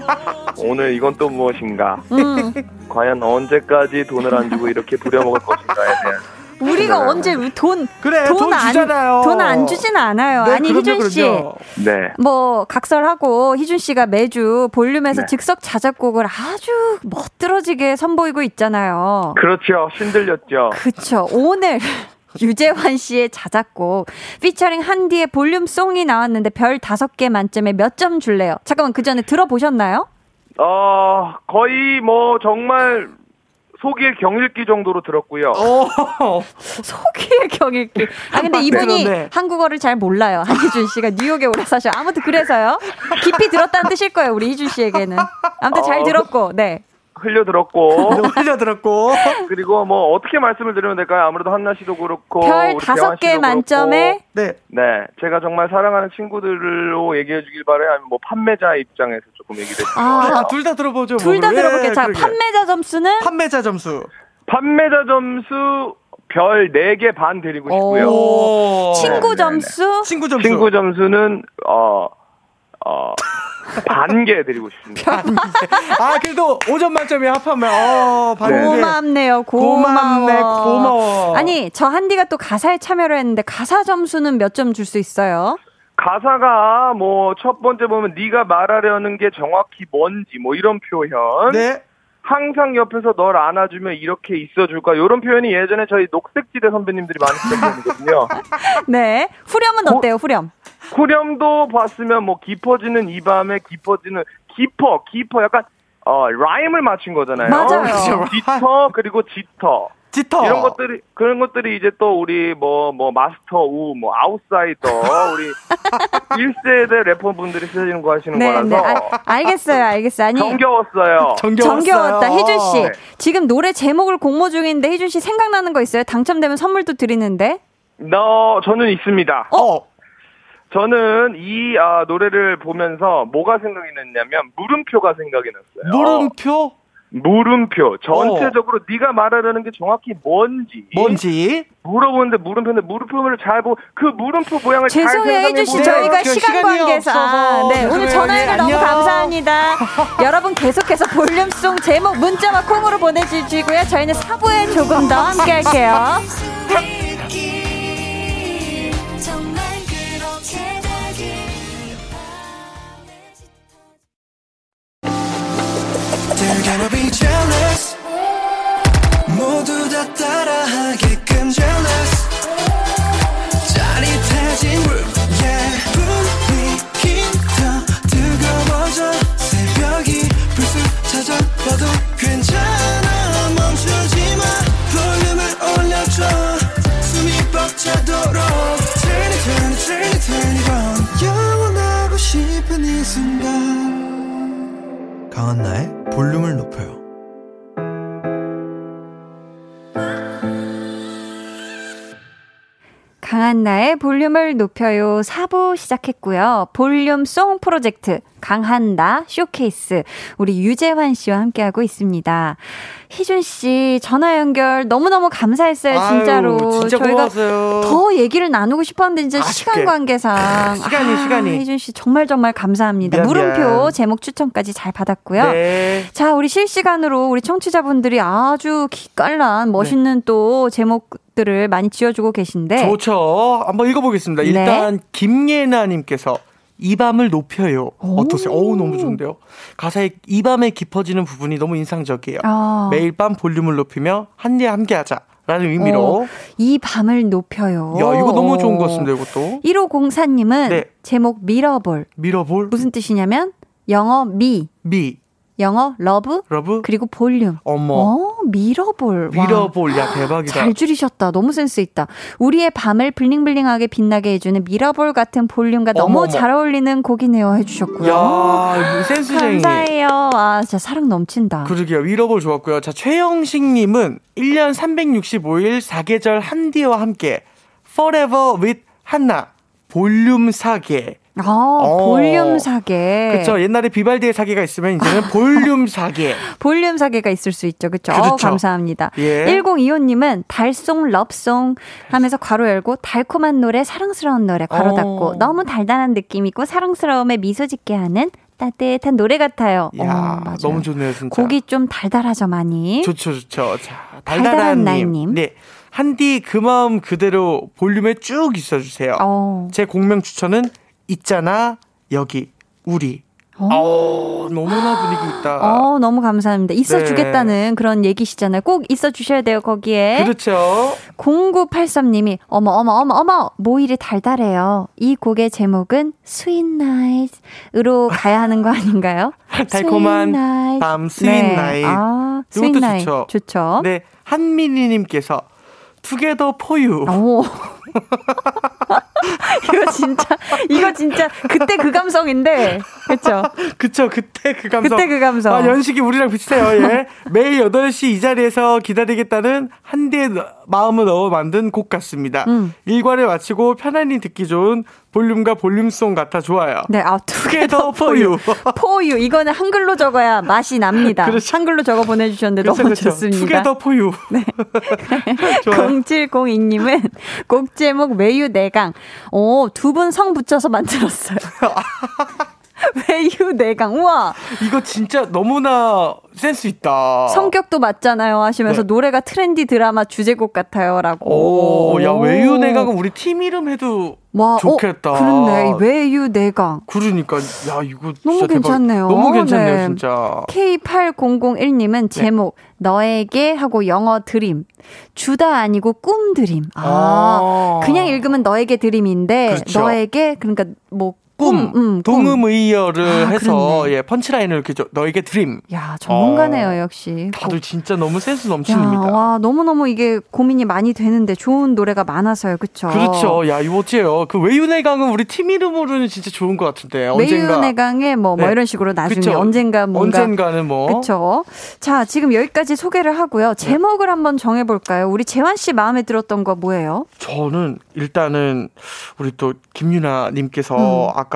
오늘 이건 또 무엇인가? 음. 과연 언제까지 돈을 안 주고 이렇게 부려먹을 것인가에 대한 우리가 네. 언제 돈 그래 돈, 안, 주잖아요. 돈안 주지는 않아요. 네, 아니 그럼요, 희준 씨, 그럼요. 네. 뭐 각설하고 희준 씨가 매주 볼륨에서 네. 즉석 자작곡을 아주 멋들어지게 선보이고 있잖아요. 그렇죠, 신들렸죠. 그렇죠. 오늘 유재환 씨의 자작곡 피처링 한디의 볼륨송이 나왔는데 별 다섯 개 만점에 몇 점 줄래요? 잠깐만 그 전에 들어보셨나요? 어 거의 뭐 정말 소기의 경읽기 정도로 들었고요. 어. 소기의 경읽기. 아 근데 이분이 네, 네. 한국어를 잘 몰라요. 한희준 씨가 뉴욕에 오래 사셔. 아무튼 그래서요. 깊이 들었다는 뜻일 거예요. 우리 희준 씨에게는. 아무튼 잘 어, 들었고. 네. 흘려들었고 흘려들었고 그리고 뭐 어떻게 말씀을 드리면 될까요? 아무래도 한나 씨도 그렇고 별 다섯 개 만점에 네. 네 제가 정말 사랑하는 친구들로 얘기해 주길 바래요. 아니면 뭐 판매자 입장에서 조금 얘기를 해주세요. 아, 둘 다 들어보죠. 둘 다 들어볼게요. 자, 판매자 점수는 판매자 점수. 판매자 점수 별 4개 반 드리고 싶고요. 친구 네, 네, 네. 점수? 친구 점수. 친구 점수는 어 어, 반개 드리고 싶습니다. 아, 그래도 5점 만점에 합하면, 어, 반개. 고맙네요, 고마워. 고맙네, 고마워. 아니, 저 한디가 또 가사에 참여를 했는데, 가사 점수는 몇 점 줄 수 있어요? 가사가 뭐 첫 번째 보면 네가 말하려는 게 정확히 뭔지 뭐 이런 표현. 네. 항상 옆에서 널 안아주면 이렇게 있어줄까 이런 표현이 예전에 저희 녹색지대 선배님들이 많이 쓰던 표현이거든요. 네. 후렴은 어때요? 후렴. 후렴도 봤으면 뭐 깊어지는 이 밤에 깊어지는 깊어 깊어 약간 어 rhyme을 맞춘 거잖아요. 맞아요. 짙어 그리고 짙어. 짙어. 이런 것들이 그런 것들이 이제 또 우리 뭐뭐 뭐 마스터 우 뭐 아웃사이더 우리 1세대 래퍼분들이 쓰시는 거 하시는 네, 거라서 네. 아, 알겠어요. 알겠어요. 아니 정겨웠어요. 정겨웠다. 희준 씨. 네. 지금 노래 제목을 공모 중인데 희준 씨 생각나는 거 있어요? 당첨되면 선물도 드리는데. 너 저는 있습니다. 어. 저는 이 아, 노래를 보면서 뭐가 생각이 났냐면 물음표가 생각이 났어요. 물음표? 물음표. 전체적으로 어. 네가 말하려는 게 정확히 뭔지. 뭔지. 물어보는데 물음표인데 물음표를 잘 보고 그 물음표 모양을 죄송해요 해주 씨 저희가 그 시간 관계상 아, 네 오늘 전화해서 너무 감사합니다. 여러분 계속해서 볼륨송 제목 문자와 콩으로 보내주시고요. 저희는 사부에 조금 더 함께할게요. 강한나의 볼륨을 높여요. 강한나의 볼륨을 높여요 4부 시작했고요. 볼륨 song 프로젝트 강한나 쇼케이스 우리 유재환 씨와 함께하고 있습니다. 희준 씨 전화 연결 너무너무 감사했어요, 진짜로. 아유, 진짜 저희가 고마웠어요. 더 얘기를 나누고 싶었는데 이제 아쉽게. 시간 관계상 시간이 아, 시간이 희준 씨 정말 정말 감사합니다. 미안, 물음표 미안. 제목 추천까지 잘 받았고요. 네. 자, 우리 실시간으로 우리 청취자분들이 아주 기깔난 멋있는 네. 또 제목 들을 많이 지어주고 계신데 좋죠. 한번 읽어보겠습니다. 일단 네. 김예나님께서 이 밤을 높여요. 어떠세요? 어우, 너무 좋은데요? 가사에 이 밤에 깊어지는 부분이 너무 인상적이에요. 아. 매일 밤 볼륨을 높이며 한예 함께 하자. 라는 의미로. 어, 이 밤을 높여요. 야, 이거 너무 좋은 것 같습니다, 이것도. 1504님은 네. 제목 mirror ball. Mirror ball? 무슨 뜻이냐면 영어 me. Me. 영어 love, love? 그리고 볼륨. 어머. 어, mirror ball. Mirror ball. 야, 대박이다. 잘 줄이셨다. 너무 센스 있다. 우리의 밤을 bling bling하게 빛나게 해주는 mirror ball 같은 볼륨과 어머, 너무. 잘 어울리는 곡이네요. 해주셨고요. 야, 센스쟁이. 감사해요. 아, 진짜 사랑 넘친다. 그러게요. Mirror ball 좋았고요. 자, 최영식님은 1년 365일 4계절 한디와 함께 Forever with 한나 볼륨 사계 아, 어. 볼륨 사계. 그렇죠. 옛날에 비발디의 사계가 있으면 이제는 볼륨 사계. 볼륨 사계가 있을 수 있죠. 그렇죠. 어, 감사합니다. 예. 1025님은 달송 love song 하면서 괄호 열고 달콤한 노래 사랑스러운 노래 괄호 어. 닫고 너무 달달한 느낌 있고 사랑스러움에 미소 짓게 하는 따뜻한 노래 같아요. 야, 어, 너무 좋네요, 진짜. 곡이 좀 달달하죠, 많이. 좋죠, 좋죠. 자, 달달한, 달달한 님. 네. 한디 그 마음 그대로 볼륨에 쭉 있어주세요. 어. 제 곡명 추천은 있잖아 여기 우리 어, 어 너무나 분위기 있다. 어, 너무 감사합니다. 있어 주겠다는 네. 그런 얘기시잖아요. 꼭 있어 주셔야 돼요, 거기에. 그렇죠. 0983님이 어머 어머 어머 어머 멜로디 달달해요. 이 곡의 제목은 Sweet Night으로 가야 하는 거 아닌가요? 달콤한 밤 Sweet 네. Night. 아, Sweet Night 좋죠. 좋죠. 네. 한민희 님께서 Together For You. 이거 진짜 이거 진짜 그때 그 감성인데. 그쵸? 그쵸 그때 그 감성. 그때 그 감성. 아 연식이 우리랑 비슷해요. 예. 매일 8시 이 자리에서 기다리겠다는 한디의 마음을 넣어 만든 곡 같습니다 음. 일과를 마치고 편안히 듣기 좋은 볼륨과 볼륨송 같아 좋아요. 네, 아, Together For You. For You. 이거는 한글로 적어야 맛이 납니다. 그렇죠. 한글로 적어 보내주셨는데 그렇죠, 너무 그렇죠. 좋습니다. Together For You. 네. 0702님은 곡 제목 외유 내강. 오, 두 분 성 붙여서 만들었어요. 외유 내강. 우와. 이거 진짜 너무나 센스 있다. 성격도 맞잖아요 하시면서 네. 노래가 트렌디 드라마 주제곡 같아요라고. 오, 야 외유 내강은 우리 팀 이름 해도 와, 어, 좋겠다. 어, 그렇네. 외유 내강. 그러니까 야 이거 너무 괜찮네요. 너무 괜찮네요, 네. 진짜. K8001님은 제목 네. 너에게 하고 영어 Dream. 주다 아니고 꿈 드림. 아, 아. 그냥 읽으면 너에게 드림인데 그렇죠. 너에게 그러니까 뭐 꿈, 음, 음, 동음의어를 아, 해서 예 펀치라인을 이렇게 저, 너에게 드림. 야 전문가네요 어, 역시. 다들 진짜 너무 센스 넘치는입니다. 와 너무 너무 이게 고민이 많이 되는데 좋은 노래가 많아서요, 그렇죠? 그렇죠. 야 이거 어째요? 그 외유내 강은 우리 팀 이름으로는 진짜 좋은 것 같은데 언젠가. 외유내 강에 뭐뭐 네. 뭐 이런 식으로 나중에 그쵸. 언젠가 뭔가 언젠가는 뭐 그렇죠. 자 지금 여기까지 소개를 하고요. 제목을 네. 한번 정해볼까요? 우리 재환 씨 마음에 들었던 거 뭐예요? 저는 일단은 우리 또 김유나님께서 음. 아까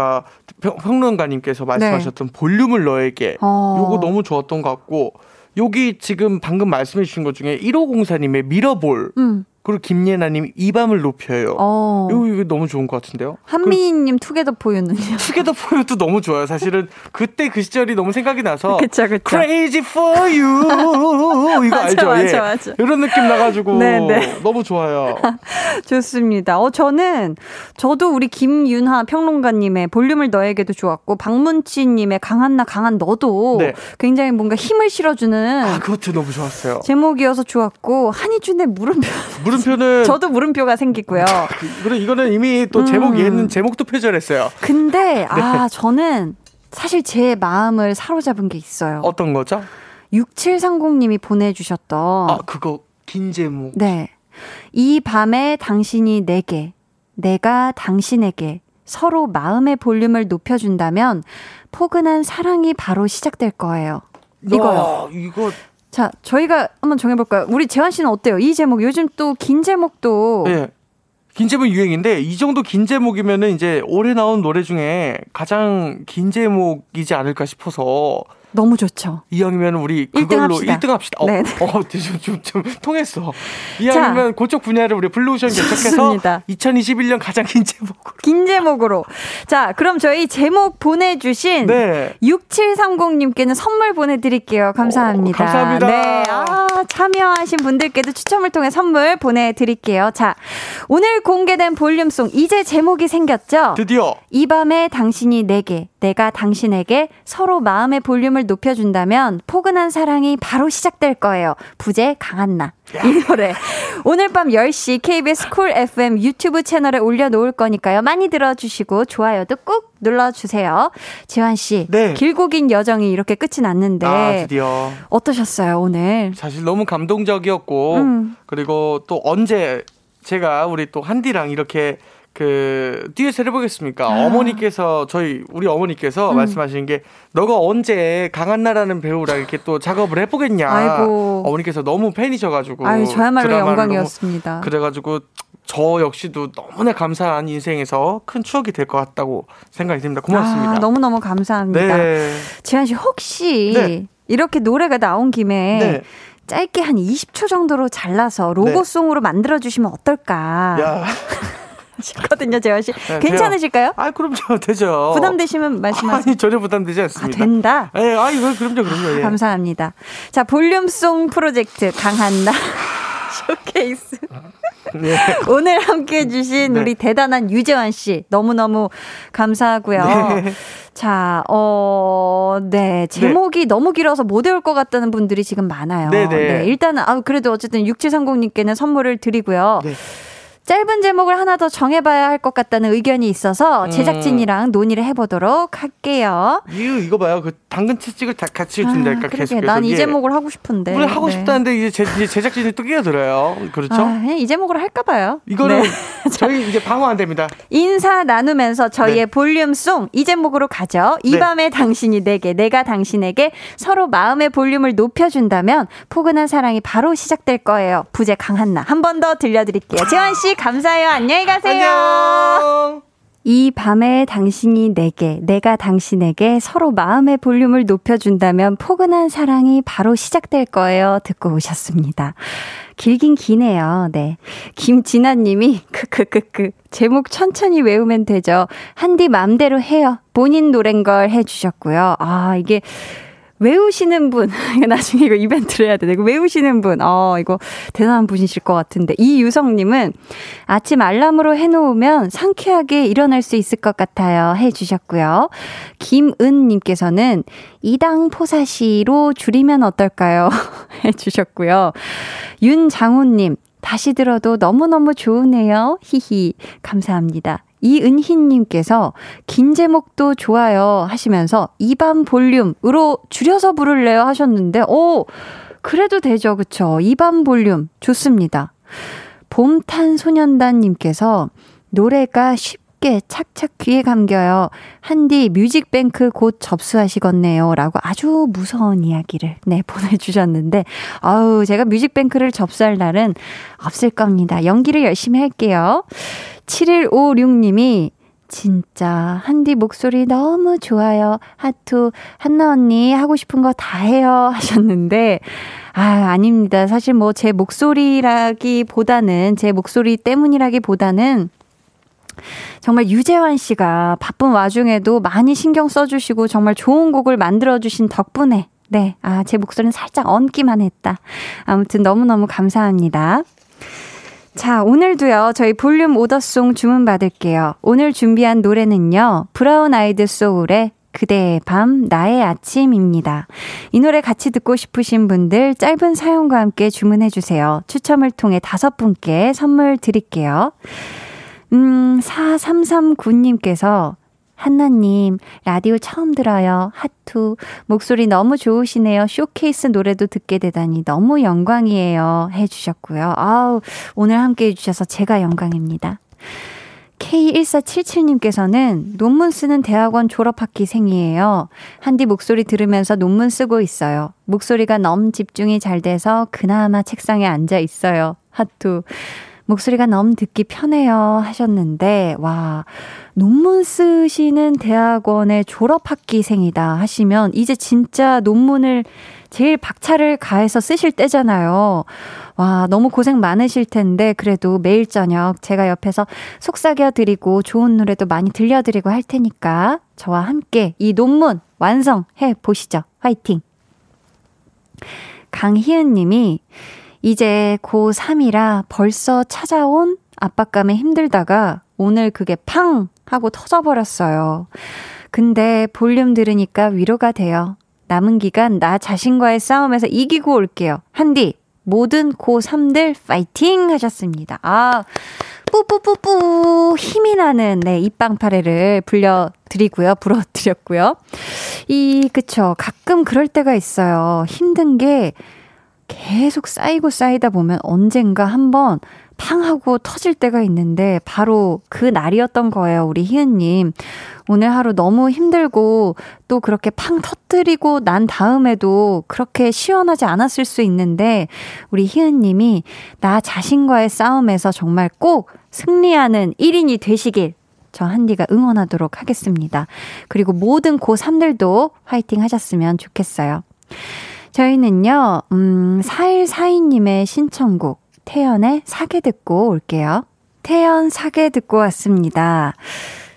평론가님께서 말씀하셨던 네. 볼륨을 너에게 어. 요거 너무 좋았던 것 같고 여기 지금 방금 말씀해 주신 것 중에 1504님의 미러볼 음. 그리고 김예나님 이 밤을 높여요. 어. 이거, 이거 너무 좋은 것 같은데요. 한미희님 투게더 포유는요. 투게더 포유도 너무 좋아요. 사실은 그때 그 시절이 너무 생각이 나서. 그쵸 그쵸. Crazy for you 이거 맞아, 알죠? 맞아, 예. 맞아. 이런 느낌 나가지고 네네. 네. 너무 좋아요. 좋습니다. 어 저는 저도 우리 김윤하 평론가님의 볼륨을 너에게도 좋았고 박문치님의 강한 나 강한 너도 네. 굉장히 뭔가 힘을 실어주는. 아 그것도 너무 좋았어요. 제목이어서 좋았고 한희준의 물음표. 물음표는 저도 물음표가 생기고요. 그래 이거는 이미 또 제목이 음. 있는 제목도 표절했어요. 근데 네. 아 저는 사실 제 마음을 사로잡은 게 있어요. 어떤 거죠? 6730님이 보내주셨던 아 그거 긴 제목. 네. 이 밤에 당신이 내게, 내가 당신에게 서로 마음의 볼륨을 높여준다면 포근한 사랑이 바로 시작될 거예요. 이거요. 아, 이거 자, 저희가 한번 정해볼까요? 우리 재환 씨는 어때요? 이 제목 요즘 또 긴 제목도 네. 긴 제목 유행인데 이 정도 긴 제목이면은 이제 올해 나온 노래 중에 가장 긴 제목이지 않을까 싶어서 너무 좋죠. 이왕이면 우리 그걸로 1등 합시다. 1등 합시다. 어, 네. 어, 좀, 좀, 좀 통했어. 이왕이면 그쪽 분야를 우리 블루오션 개척해서 2021년 가장 긴 제목으로. 긴 제목으로. 자, 그럼 저희 제목 보내주신 네. 6730님께는 선물 보내드릴게요. 감사합니다. 오, 감사합니다. 네. 아, 참여하신 분들께도 추첨을 통해 선물 보내드릴게요. 자, 오늘 공개된 볼륨송 이제 제목이 생겼죠? 드디어. 이 밤에 당신이 내게, 내가 당신에게 서로 마음의 볼륨을 높여준다면 포근한 사랑이 바로 시작될 거예요. 부제 강한나. 이 노래. 오늘 밤 10시 KBS 쿨 FM 유튜브 채널에 올려놓을 거니까요. 많이 들어주시고 좋아요도 꾹 눌러주세요. 지환씨. 네. 길고 긴 여정이 이렇게 끝이 났는데. 아, 드디어. 어떠셨어요, 오늘? 사실 너무 감동적이었고, 음. 그리고 또 언제 제가 우리 또 한디랑 이렇게 그 듀엣을 해보겠습니까? 아. 어머니께서 저희 우리 어머니께서 음. 말씀하시는 게 너가 언제 강한나라는 배우랑 이렇게 또 작업을 해보겠냐? 아이고. 어머니께서 너무 팬이셔가지고 아유 저야말로 영광이었습니다. 그래가지고 저 역시도 너무나 감사한 인생에서 큰 추억이 될 것 같다고 생각이 듭니다. 고맙습니다. 아, 너무 너무 감사합니다. 네. 지한 씨 혹시 네. 이렇게 노래가 나온 김에. 네. 짧게 한 20초 정도로 잘라서 로고송으로 네. 만들어 주시면 어떨까? 야. 싶거든요, 재환 씨. 네, 괜찮으실까요? 아, 그럼요, 되죠. 부담되시면 말씀하세요. 아니, 전혀 부담되지 않습니다. 아, 된다. 예, 아, 이거 그럼요, 그럼요. 예. 감사합니다. 자, 볼륨송 프로젝트 강한나 쇼케이스. 네. 오늘 함께 해주신 네. 우리 대단한 유재환 씨 너무너무 감사하고요. 네. 자, 어, 네. 제목이 네. 너무 길어서 못 외울 것 같다는 분들이 지금 많아요. 네, 네. 네 일단은, 아, 그래도 어쨌든 6730님께는 선물을 드리고요. 네. 짧은 제목을 하나 더 정해봐야 할 것 같다는 의견이 있어서 음. 제작진이랑 논의를 해보도록 할게요. 이거 이거 봐요. 그 당근 채찍을 다 같이 준다니까 아, 계속. 난이 제목을 하고 싶은데. 그래 하고 네. 싶다는데 이제, 제, 제작진이 또 끼어들어요. 그렇죠? 아, 이 제목으로 할까 봐요. 이거는 네. 저희 이제 방어 안 됩니다. 인사 나누면서 저희의 네. 볼륨송 이 제목으로 가죠. 이 네. 밤에 당신이 내게, 내가 당신에게 서로 마음의 볼륨을 높여준다면 포근한 사랑이 바로 시작될 거예요. 부재 강한나 한 번 더 들려드릴게요. 재환 씨 감사해요. 안녕히 가세요. 안녕. 이 밤에 당신이 내게, 내가 당신에게 서로 마음의 볼륨을 높여준다면 포근한 사랑이 바로 시작될 거예요. 듣고 오셨습니다. 길긴 기네요. 네. 김진아 님이, 크크크크. 제목 천천히 외우면 되죠. 한디 맘대로 해요. 본인 노랜 걸 해주셨고요. 아, 이게 외우시는 분, 나중에 이거 이벤트를 해야 돼. 이거 외우시는 분, 어, 이거 대단한 분이실 것 같은데. 이유성님은 아침 알람으로 해놓으면 상쾌하게 일어날 수 있을 것 같아요. 해주셨고요. 김은님께서는 이당 포사시로 줄이면 어떨까요? 해주셨고요. 윤장호님, 다시 들어도 너무너무 좋으네요. 히히. 감사합니다. 이은희님께서 긴 제목도 좋아요 하시면서 이밤 볼륨으로 줄여서 부를래요 하셨는데, 오! 그래도 되죠. 그쵸? 이밤 볼륨. 좋습니다. 봄탄소년단님께서 노래가 쉽 게 착착 귀에 감겨요. 한디 뮤직뱅크 곧 접수하시겠네요. 라고 아주 무서운 이야기를, 네, 보내주셨는데, 아우, 제가 뮤직뱅크를 접수할 날은 없을 겁니다. 연기를 열심히 할게요. 7156님이 진짜 한디 목소리 너무 좋아요. 하투 한나 언니 하고 싶은 거 다 해요 하셨는데 아, 아닙니다. 사실 뭐 제 목소리라기보다는 제 목소리 때문이라기보다는 정말 유재환 씨가 바쁜 와중에도 많이 신경 써주시고 정말 좋은 곡을 만들어주신 덕분에 네, 아, 제 목소리는 살짝 얹기만 했다. 아무튼 너무너무 감사합니다. 자, 오늘도요, 저희 볼륨 오더송 주문받을게요. 오늘 준비한 노래는요, 브라운 아이드 소울의 그대의 밤, 나의 아침입니다. 이 노래 같이 듣고 싶으신 분들 짧은 사연과 함께 주문해주세요. 추첨을 통해 다섯 분께 선물 드릴게요. 음, 4339님께서 한나님, 라디오 처음 들어요. 하트. 목소리 너무 좋으시네요. 쇼케이스 노래도 듣게 되다니 너무 영광이에요. 해주셨고요. 아우, 오늘 함께 해주셔서 제가 영광입니다. K1477님께서는 논문 쓰는 대학원 졸업학기생이에요. 한디 목소리 들으면서 논문 쓰고 있어요. 목소리가 너무 집중이 잘 돼서 그나마 책상에 앉아 있어요. 하투. 목소리가 너무 듣기 편해요 하셨는데, 와, 논문 쓰시는 대학원의 졸업학기생이다 하시면, 이제 진짜 논문을 제일 박차를 가해서 쓰실 때잖아요. 와, 너무 고생 많으실 텐데, 그래도 매일 저녁 제가 옆에서 속삭여 드리고 좋은 노래도 많이 들려드리고 할 테니까, 저와 함께 이 논문 완성해 보시죠. 화이팅! 강희은 님이, 이제 고3이라 벌써 찾아온 압박감에 힘들다가 오늘 그게 팡! 하고 터져버렸어요. 근데 볼륨 들으니까 위로가 돼요. 남은 기간 나 자신과의 싸움에서 이기고 올게요. 한디, 모든 고3들 파이팅! 하셨습니다. 아, 뿌뿌뿌뿌 힘이 나는 네, 입방파레를 불려드리고요. 불어드렸고요. 이, 그쵸. 가끔 그럴 때가 있어요. 힘든 게 계속 쌓이고 쌓이다 보면 언젠가 한번 팡 하고 터질 때가 있는데 바로 그 날이었던 거예요, 우리 희은님. 오늘 하루 너무 힘들고 또 그렇게 팡 터뜨리고 난 다음에도 그렇게 시원하지 않았을 수 있는데 우리 희은님이 나 자신과의 싸움에서 정말 꼭 승리하는 1인이 되시길 저 한디가 응원하도록 하겠습니다. 그리고 모든 고3들도 화이팅 하셨으면 좋겠어요. 저희는요, 음, 4142님의 신청곡, 태연의 사계 듣고 올게요. 태연 사계 듣고 왔습니다.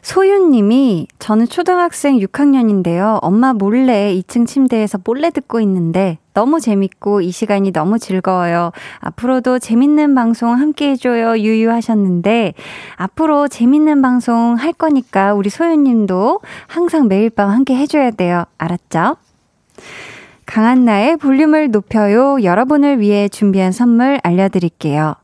소윤님이 저는 초등학생 6학년인데요. 엄마 몰래 2층 침대에서 몰래 듣고 있는데 너무 재밌고 이 시간이 너무 즐거워요. 앞으로도 재밌는 방송 함께 해줘요. 유유하셨는데 앞으로 재밌는 방송 할 거니까 우리 소윤님도 항상 매일 밤 함께 해줘야 돼요. 알았죠? 강한나의 볼륨을 높여요. 여러분을 위해 준비한 선물 알려드릴게요.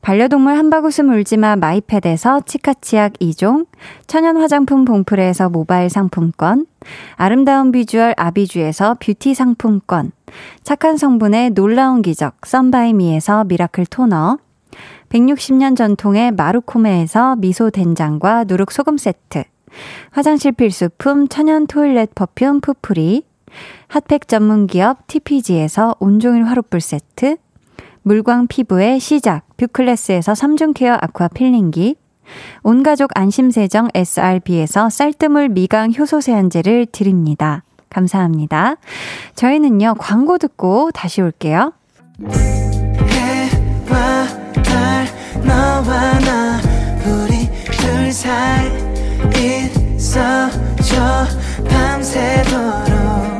반려동물 한바구음 울지마 마이패드에서 치카치약 2종, 천연 화장품 봉프레에서 모바일 상품권, 아름다운 비주얼 아비주에서 뷰티 상품권, 착한 성분의 놀라운 기적 썬바이미에서 Miracle 토너, 160년 전통의 마루코메에서 미소 된장과 누룩 소금 세트, 화장실 필수품 천연 toilet perfume 푸프리, 핫팩 전문 기업 TPG에서 온종일 화롯불 세트, 물광 피부의 시작 뷰클래스에서 3중 케어 아쿠아 필링기, 온가족 안심세정 SRB에서 쌀뜨물 미강 효소 세안제를 드립니다. 감사합니다. 저희는요, 광고 듣고 다시 올게요. 해와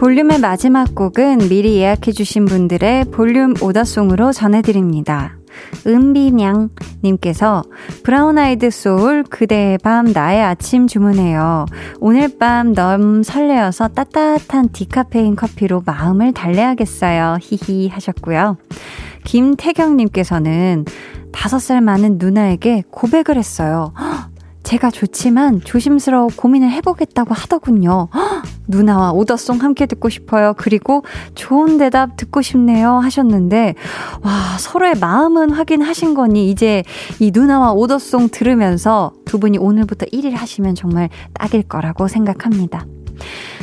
볼륨의 마지막 곡은 미리 예약해주신 분들의 볼륨 오더송으로 전해드립니다. 은비냥님께서 브라운 아이드 소울 그대의 밤 나의 아침 주문해요. 오늘 밤 너무 설레어서 따뜻한 디카페인 커피로 마음을 달래야겠어요. 히히 하셨고요. 김태경님께서는 다섯 살 많은 누나에게 고백을 했어요. 제가 좋지만 조심스러워 고민을 해보겠다고 하더군요. 누나와 오더송 함께 듣고 싶어요. 그리고 좋은 대답 듣고 싶네요. 하셨는데, 와, 서로의 마음은 확인하신 거니, 이제 이 누나와 오더송 들으면서 두 분이 오늘부터 1일 하시면 정말 딱일 거라고 생각합니다.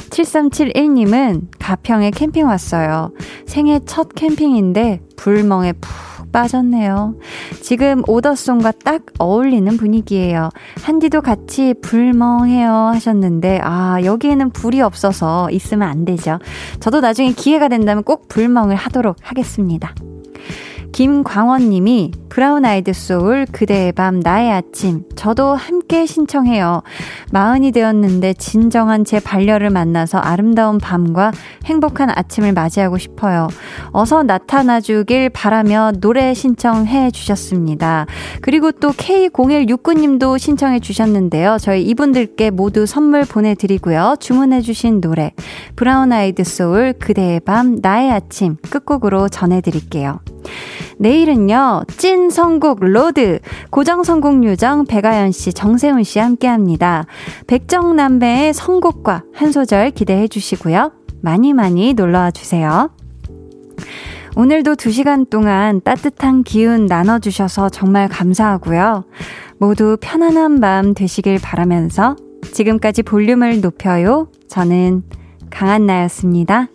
7371님은 가평에 캠핑 왔어요. 생애 첫 캠핑인데 불멍에 푹 빠졌네요. 지금 오더송과 딱 어울리는 분위기예요. 한디도 같이 불멍해요 하셨는데, 아, 여기에는 불이 없어서 있으면 안 되죠. 저도 나중에 기회가 된다면 꼭 불멍을 하도록 하겠습니다. 김광원님이 브라운 아이드 소울 그대의 밤 나의 아침 저도 함께 신청해요. 마흔이 되었는데 진정한 제 반려를 만나서 아름다운 밤과 행복한 아침을 맞이하고 싶어요. 어서 나타나 주길 바라며 노래 신청해 주셨습니다. 그리고 또 K0169님도 신청해 주셨는데요. 저희 이분들께 모두 선물 보내드리고요. 주문해 주신 노래 브라운 아이드 소울 그대의 밤 나의 아침 끝곡으로 전해드릴게요. 내일은요, 찐 선곡 로드, 고정 선곡 요정 백아연 씨, 정세운 씨 함께 합니다. 백정남매의 선곡과 한 소절 기대해 주시고요. 많이 많이 놀러와 주세요. 오늘도 2시간 동안 따뜻한 기운 나눠주셔서 정말 감사하고요. 모두 편안한 밤 되시길 바라면서 지금까지 볼륨을 높여요. 저는 강한나였습니다.